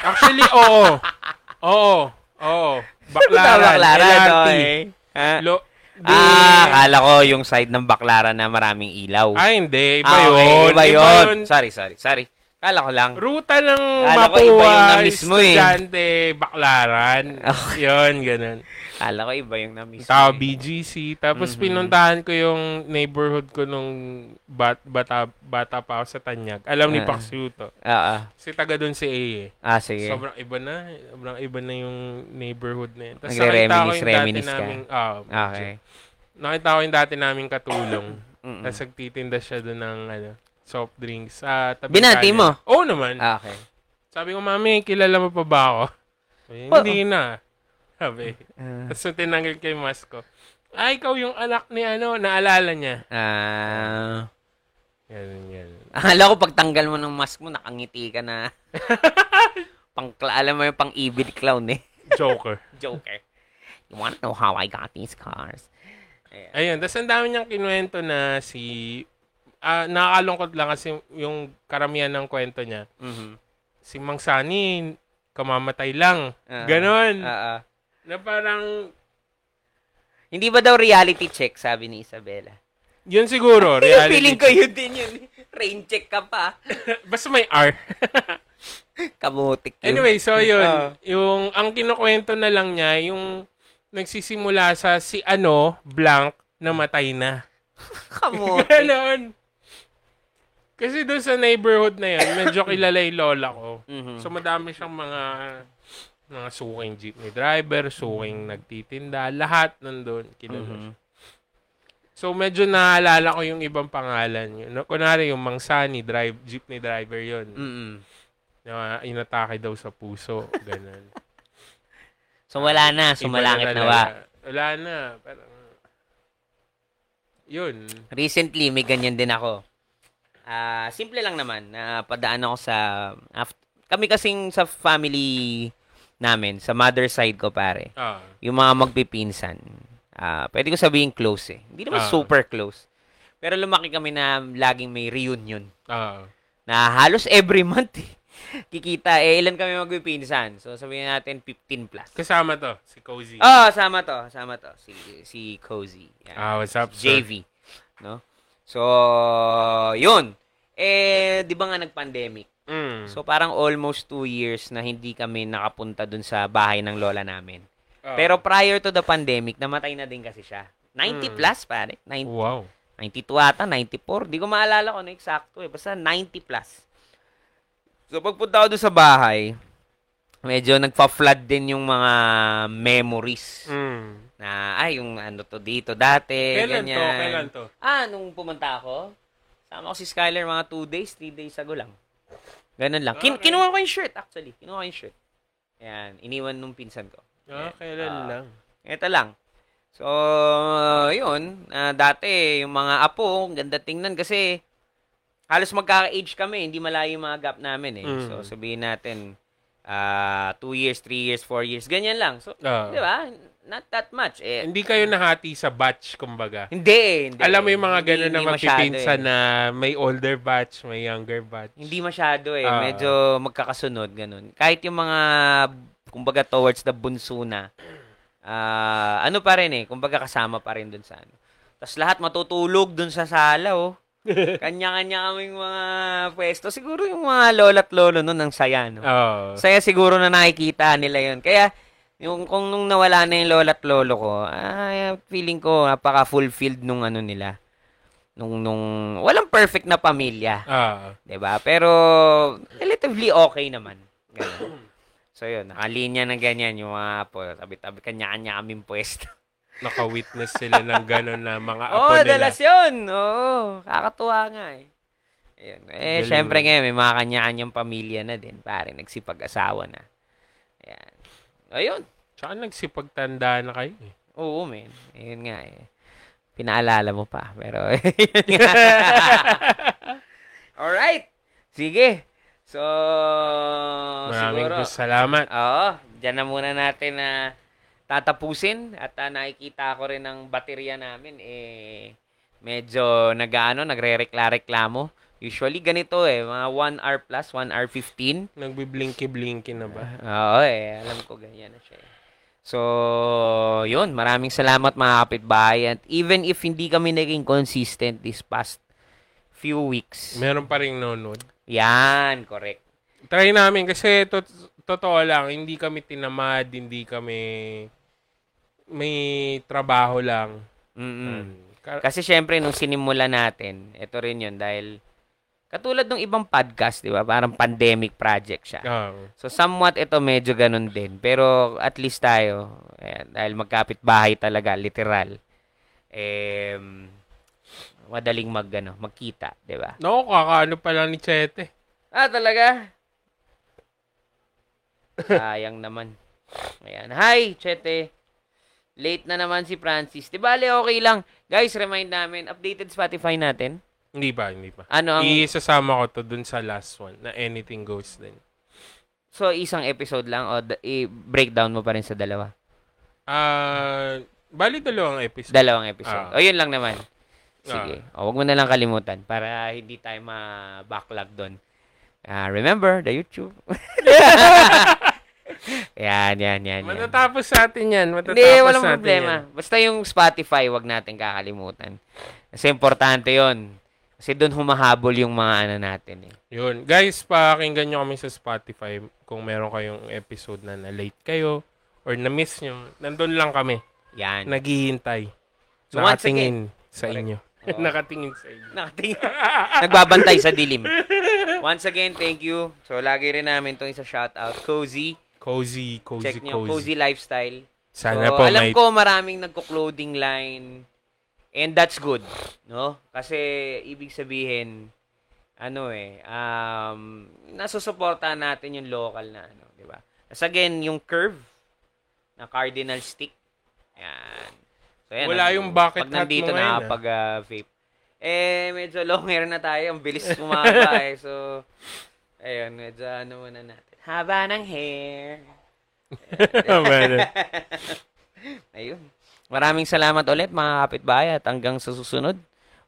Actually, oo. Oo. Oo. Baklaran. baklaran, LRT. okay. Ha? Lo, di, Ah, akala ko yung side ng baklaran na maraming ilaw. Ay, hindi. Iba Ah, okay, yun. Iba yun. Sorry, sorry, sorry. Kala ko lang. Ruta ng Kala ko iba yung Mapua, na-miss mo eh. estudyante, baklaran. Okay. Yun, ganun. Kala ko iba yung na-miss. Tao eh. BGC. Tapos Mhm. pinuntahan ko yung neighborhood ko nung bat, bata, bata pa ako sa Tanyag. Alam ni Ah. Paxiu to. Ah, ah. Si taga doon si A eh. Ah, sige. Sobrang iba na. Sobrang iba na yung neighborhood na yun. Tapos nakita ko yung dati ka. naming, ah, Okay. nakita ko yung dati naming katulong. Tapos nagtitinda siya doon ng ano, soft drinks. sa tabi Binati mo? Oo naman. Ah, okay. Sabi ko, mami, kilala mo pa ba ako? Sabi, Oo. Hindi na. Sabi. Ah. Tapos nung tinanggal ko yung mask ko, ah, ikaw yung anak ni ano, naalala niya. Ah. Yan, yan. Akala ko pagtanggal mo ng mask mo, nakangiti ka na. pang, alam mo yung pang-ibid clown eh. Joker. Joker. You wanna know how I got these cars? Ayan. Ayun, tapos ang dami niyang kinuwento na si... Ah, nakakalungkot lang kasi yung karamihan ng kwento niya. Mhm. Si Mang Sani, kamamatay lang. Ah. Ganon. Ah. Na parang, Hindi ba daw reality check, sabi ni Isabela? yun siguro, reality. Feeling ko yun din yun. Rain check ka pa. Basta may R. Kamutik yun. Anyway, so yun, Ah. yung ang kinukwento na lang niya, yung nagsisimula sa si ano, blank, namatay na. Kamutik. Ganon. Kasi doon sa neighborhood na yun, medyo kilala yung lola ko. Mhm. So madami siyang mga mga suking jeepney driver, suking nagtitinda, lahat nandun kilala. Mhm. So medyo naalala ko yung ibang pangalan yun. Kunwari yung Mang Sani, drive, jeepney driver yun. Mhm. Na inatake daw sa puso, ganun. So wala na, sumalangit na ba? Wala na. Parang, yun. Recently, may ganyan din ako. Ah, simple lang naman na padaan ako sa af- kami kasing sa family namin, sa mother side ko pare. Ah, Yung mga magpipinsan. Ah, pwede ko sabihin close eh. Hindi naman Ah. super close. Pero lumaki kami na laging may reunion. ah, Na halos every month eh. Kikita, eh, ilan kami magpipinsan? So, sabihin natin 15 plus. kasama to, si Cozy. Oh, sama to, sama to. Si, si Cozy. Yan. Ah, what's up, sir? JV. No? So, yun. Eh, di ba nga nag-pandemic? Mm. So, parang almost two years na hindi kami nakapunta dun sa bahay ng lola namin. Ah. Pero prior to the pandemic, namatay na din kasi siya. 90 Mm. plus, pare. 90, wow. 92 ata, 94. Di ko maalala kung ano eksakto eh. Basta 90 plus. So, pagpunta ko doon sa bahay, medyo nagpa-flood din yung mga memories. Mm. Na, ay, yung ano to dito dati, Kailan ganyan. to? Kailan to? Ah, nung pumunta ako, sama ko si Skyler mga 2 days, 3 days ago lang. Ganun lang. Kin- Okay. Kinuha ko yung shirt, actually. Kinuha ko yung shirt. Ayan, iniwan nung pinsan ko. Ah, kailan Ah. lang. Ito lang. So, yun. ah, dati, yung mga apo, ang ganda tingnan kasi halos magkaka-age kami. Hindi malayo yung mga gap namin eh. Mm. So, sabihin natin, ah two years, three years, four years. Ganyan lang. So, Ah. di ba? Not that much. Eh, Hindi kayo nahati sa batch, kumbaga. hindi, eh, hindi. Alam mo yung mga Hindi- gano'n na hindi masyado magpipinsan eh. na may older batch, may younger batch. Hindi masyado eh. Ah. Medyo magkakasunod, ganun. Kahit yung mga, kumbaga, towards the bunso na, ah, ano pa rin eh, kumbaga kasama pa rin dun sa ano. Tapos lahat matutulog dun sa sala, oh. Kanya-kanya kaming mga pwesto. Siguro yung mga lola't lolo nun ang saya, no? Oo. Saya siguro na nakikita nila yun. Kaya, yung kung nung nawala na yung lola't lolo ko, ay, feeling ko napaka-fulfilled nung ano nila. Nung, nung, walang perfect na pamilya. Ah. 'di ba? Pero relatively okay naman. Ganun. So yun, nakalinya ng ganyan yung mga apo. Tabi-tabi, kanya-kanya kaming pwesto. Naka-witness sila ng gano'n na mga apo Oo, oh, nila. dalas yun. Oo, kakatuwa nga eh. Ayun. Eh, Galing syempre ngayon, may mga kanya-kanyang pamilya na din. Pare, nagsipag-asawa na. Ayun. Tsaka nagsipagtanda na kayo eh. Oo, men. Ayun nga eh. Pinaalala mo pa. Pero. Alright. Sige. So, Maraming siguro. salamat. Oo. Diyan na muna natin na tatapusin. At ah, nakikita ko rin ng baterya namin, eh, medyo nag-ano, nagre-rekla-reklamo. Usually, ganito eh. Mga 1 hour plus, 1 hour 15. Nagbiblinky-blinky na ba? Oo eh, alam ko ganyan na siya. eh. So, yun, maraming salamat mga kapitbahay. At even if hindi kami naging consistent this past few weeks. Meron pa rin nonod. Yan, correct. Try namin kasi to, totoo lang, hindi kami tinamad, hindi kami may trabaho lang. Mm-mm. Ka- Kasi syempre, nung sinimula natin, ito rin yun, dahil katulad ng ibang podcast, di ba? Parang pandemic project siya. Ah, So, somewhat ito medyo ganun din. Pero at least tayo, ayan, dahil magkapit bahay talaga, literal, eh, madaling mag, ano, magkita, di ba? Naku, kakaano pa lang ni Chete. Ah, talaga? Sayang naman. Ayan. Hi, Chete. Late na naman si Francis. Di bale, okay lang. Guys, remind namin, updated Spotify natin. Hindi pa, hindi pa. Ano ang... Isasama ko to dun sa last one na anything goes din. so, isang episode lang o i-breakdown mo pa rin sa dalawa? Ah, bali dalawang episode. Dalawang episode. Ah. o, yun lang naman. Sige. O, wag mo na lang kalimutan para hindi tayo ma-backlog doon. Ah, remember, the YouTube. yan, yan, yan, yan. Matatapos sa atin yan. Matatapos Hindi, walang problema. yan. Basta yung Spotify, wag natin kakalimutan. Kasi importante yon Kasi doon humahabol yung mga ano natin eh. Yun. Guys, pakinggan nyo kami sa Spotify kung meron kayong episode na na-late kayo or na-miss nyo. Nandun lang kami. Yan. Naghihintay. So, Nakatingin sa Correct. inyo. Oo. Nakatingin sa inyo. Nakatingin. Nagbabantay sa dilim. Once again, thank you. So, lagi rin namin itong isa shoutout. Cozy. Cozy, cozy, Check nyo. cozy. Cozy Lifestyle. Sana so, po alam may... ko maraming nagko-clothing line. And that's good. No? Kasi, ibig sabihin, ano eh, um, nasusuportahan natin yung local na ano, di ba? Tapos again, yung curve na cardinal stick. Yan. So, yan, Wala ano, yung bucket pag nandito ngayon, na pag ah, vape. Eh, medyo long hair na tayo. Ang bilis kumaba eh. So, ayun, medyo ano muna natin. Haba ng hair. Ayun. Maraming salamat ulit mga kapitbahay at hanggang sa susunod.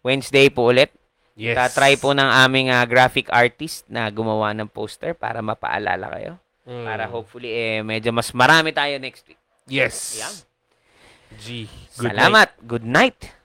Wednesday po ulit. yes. Tatry po ng aming ah, graphic artist na gumawa ng poster para mapaalala kayo. Mm. Para hopefully eh medyo mas marami tayo next week. Yes. Yan. G. Good night. Salamat. Good night.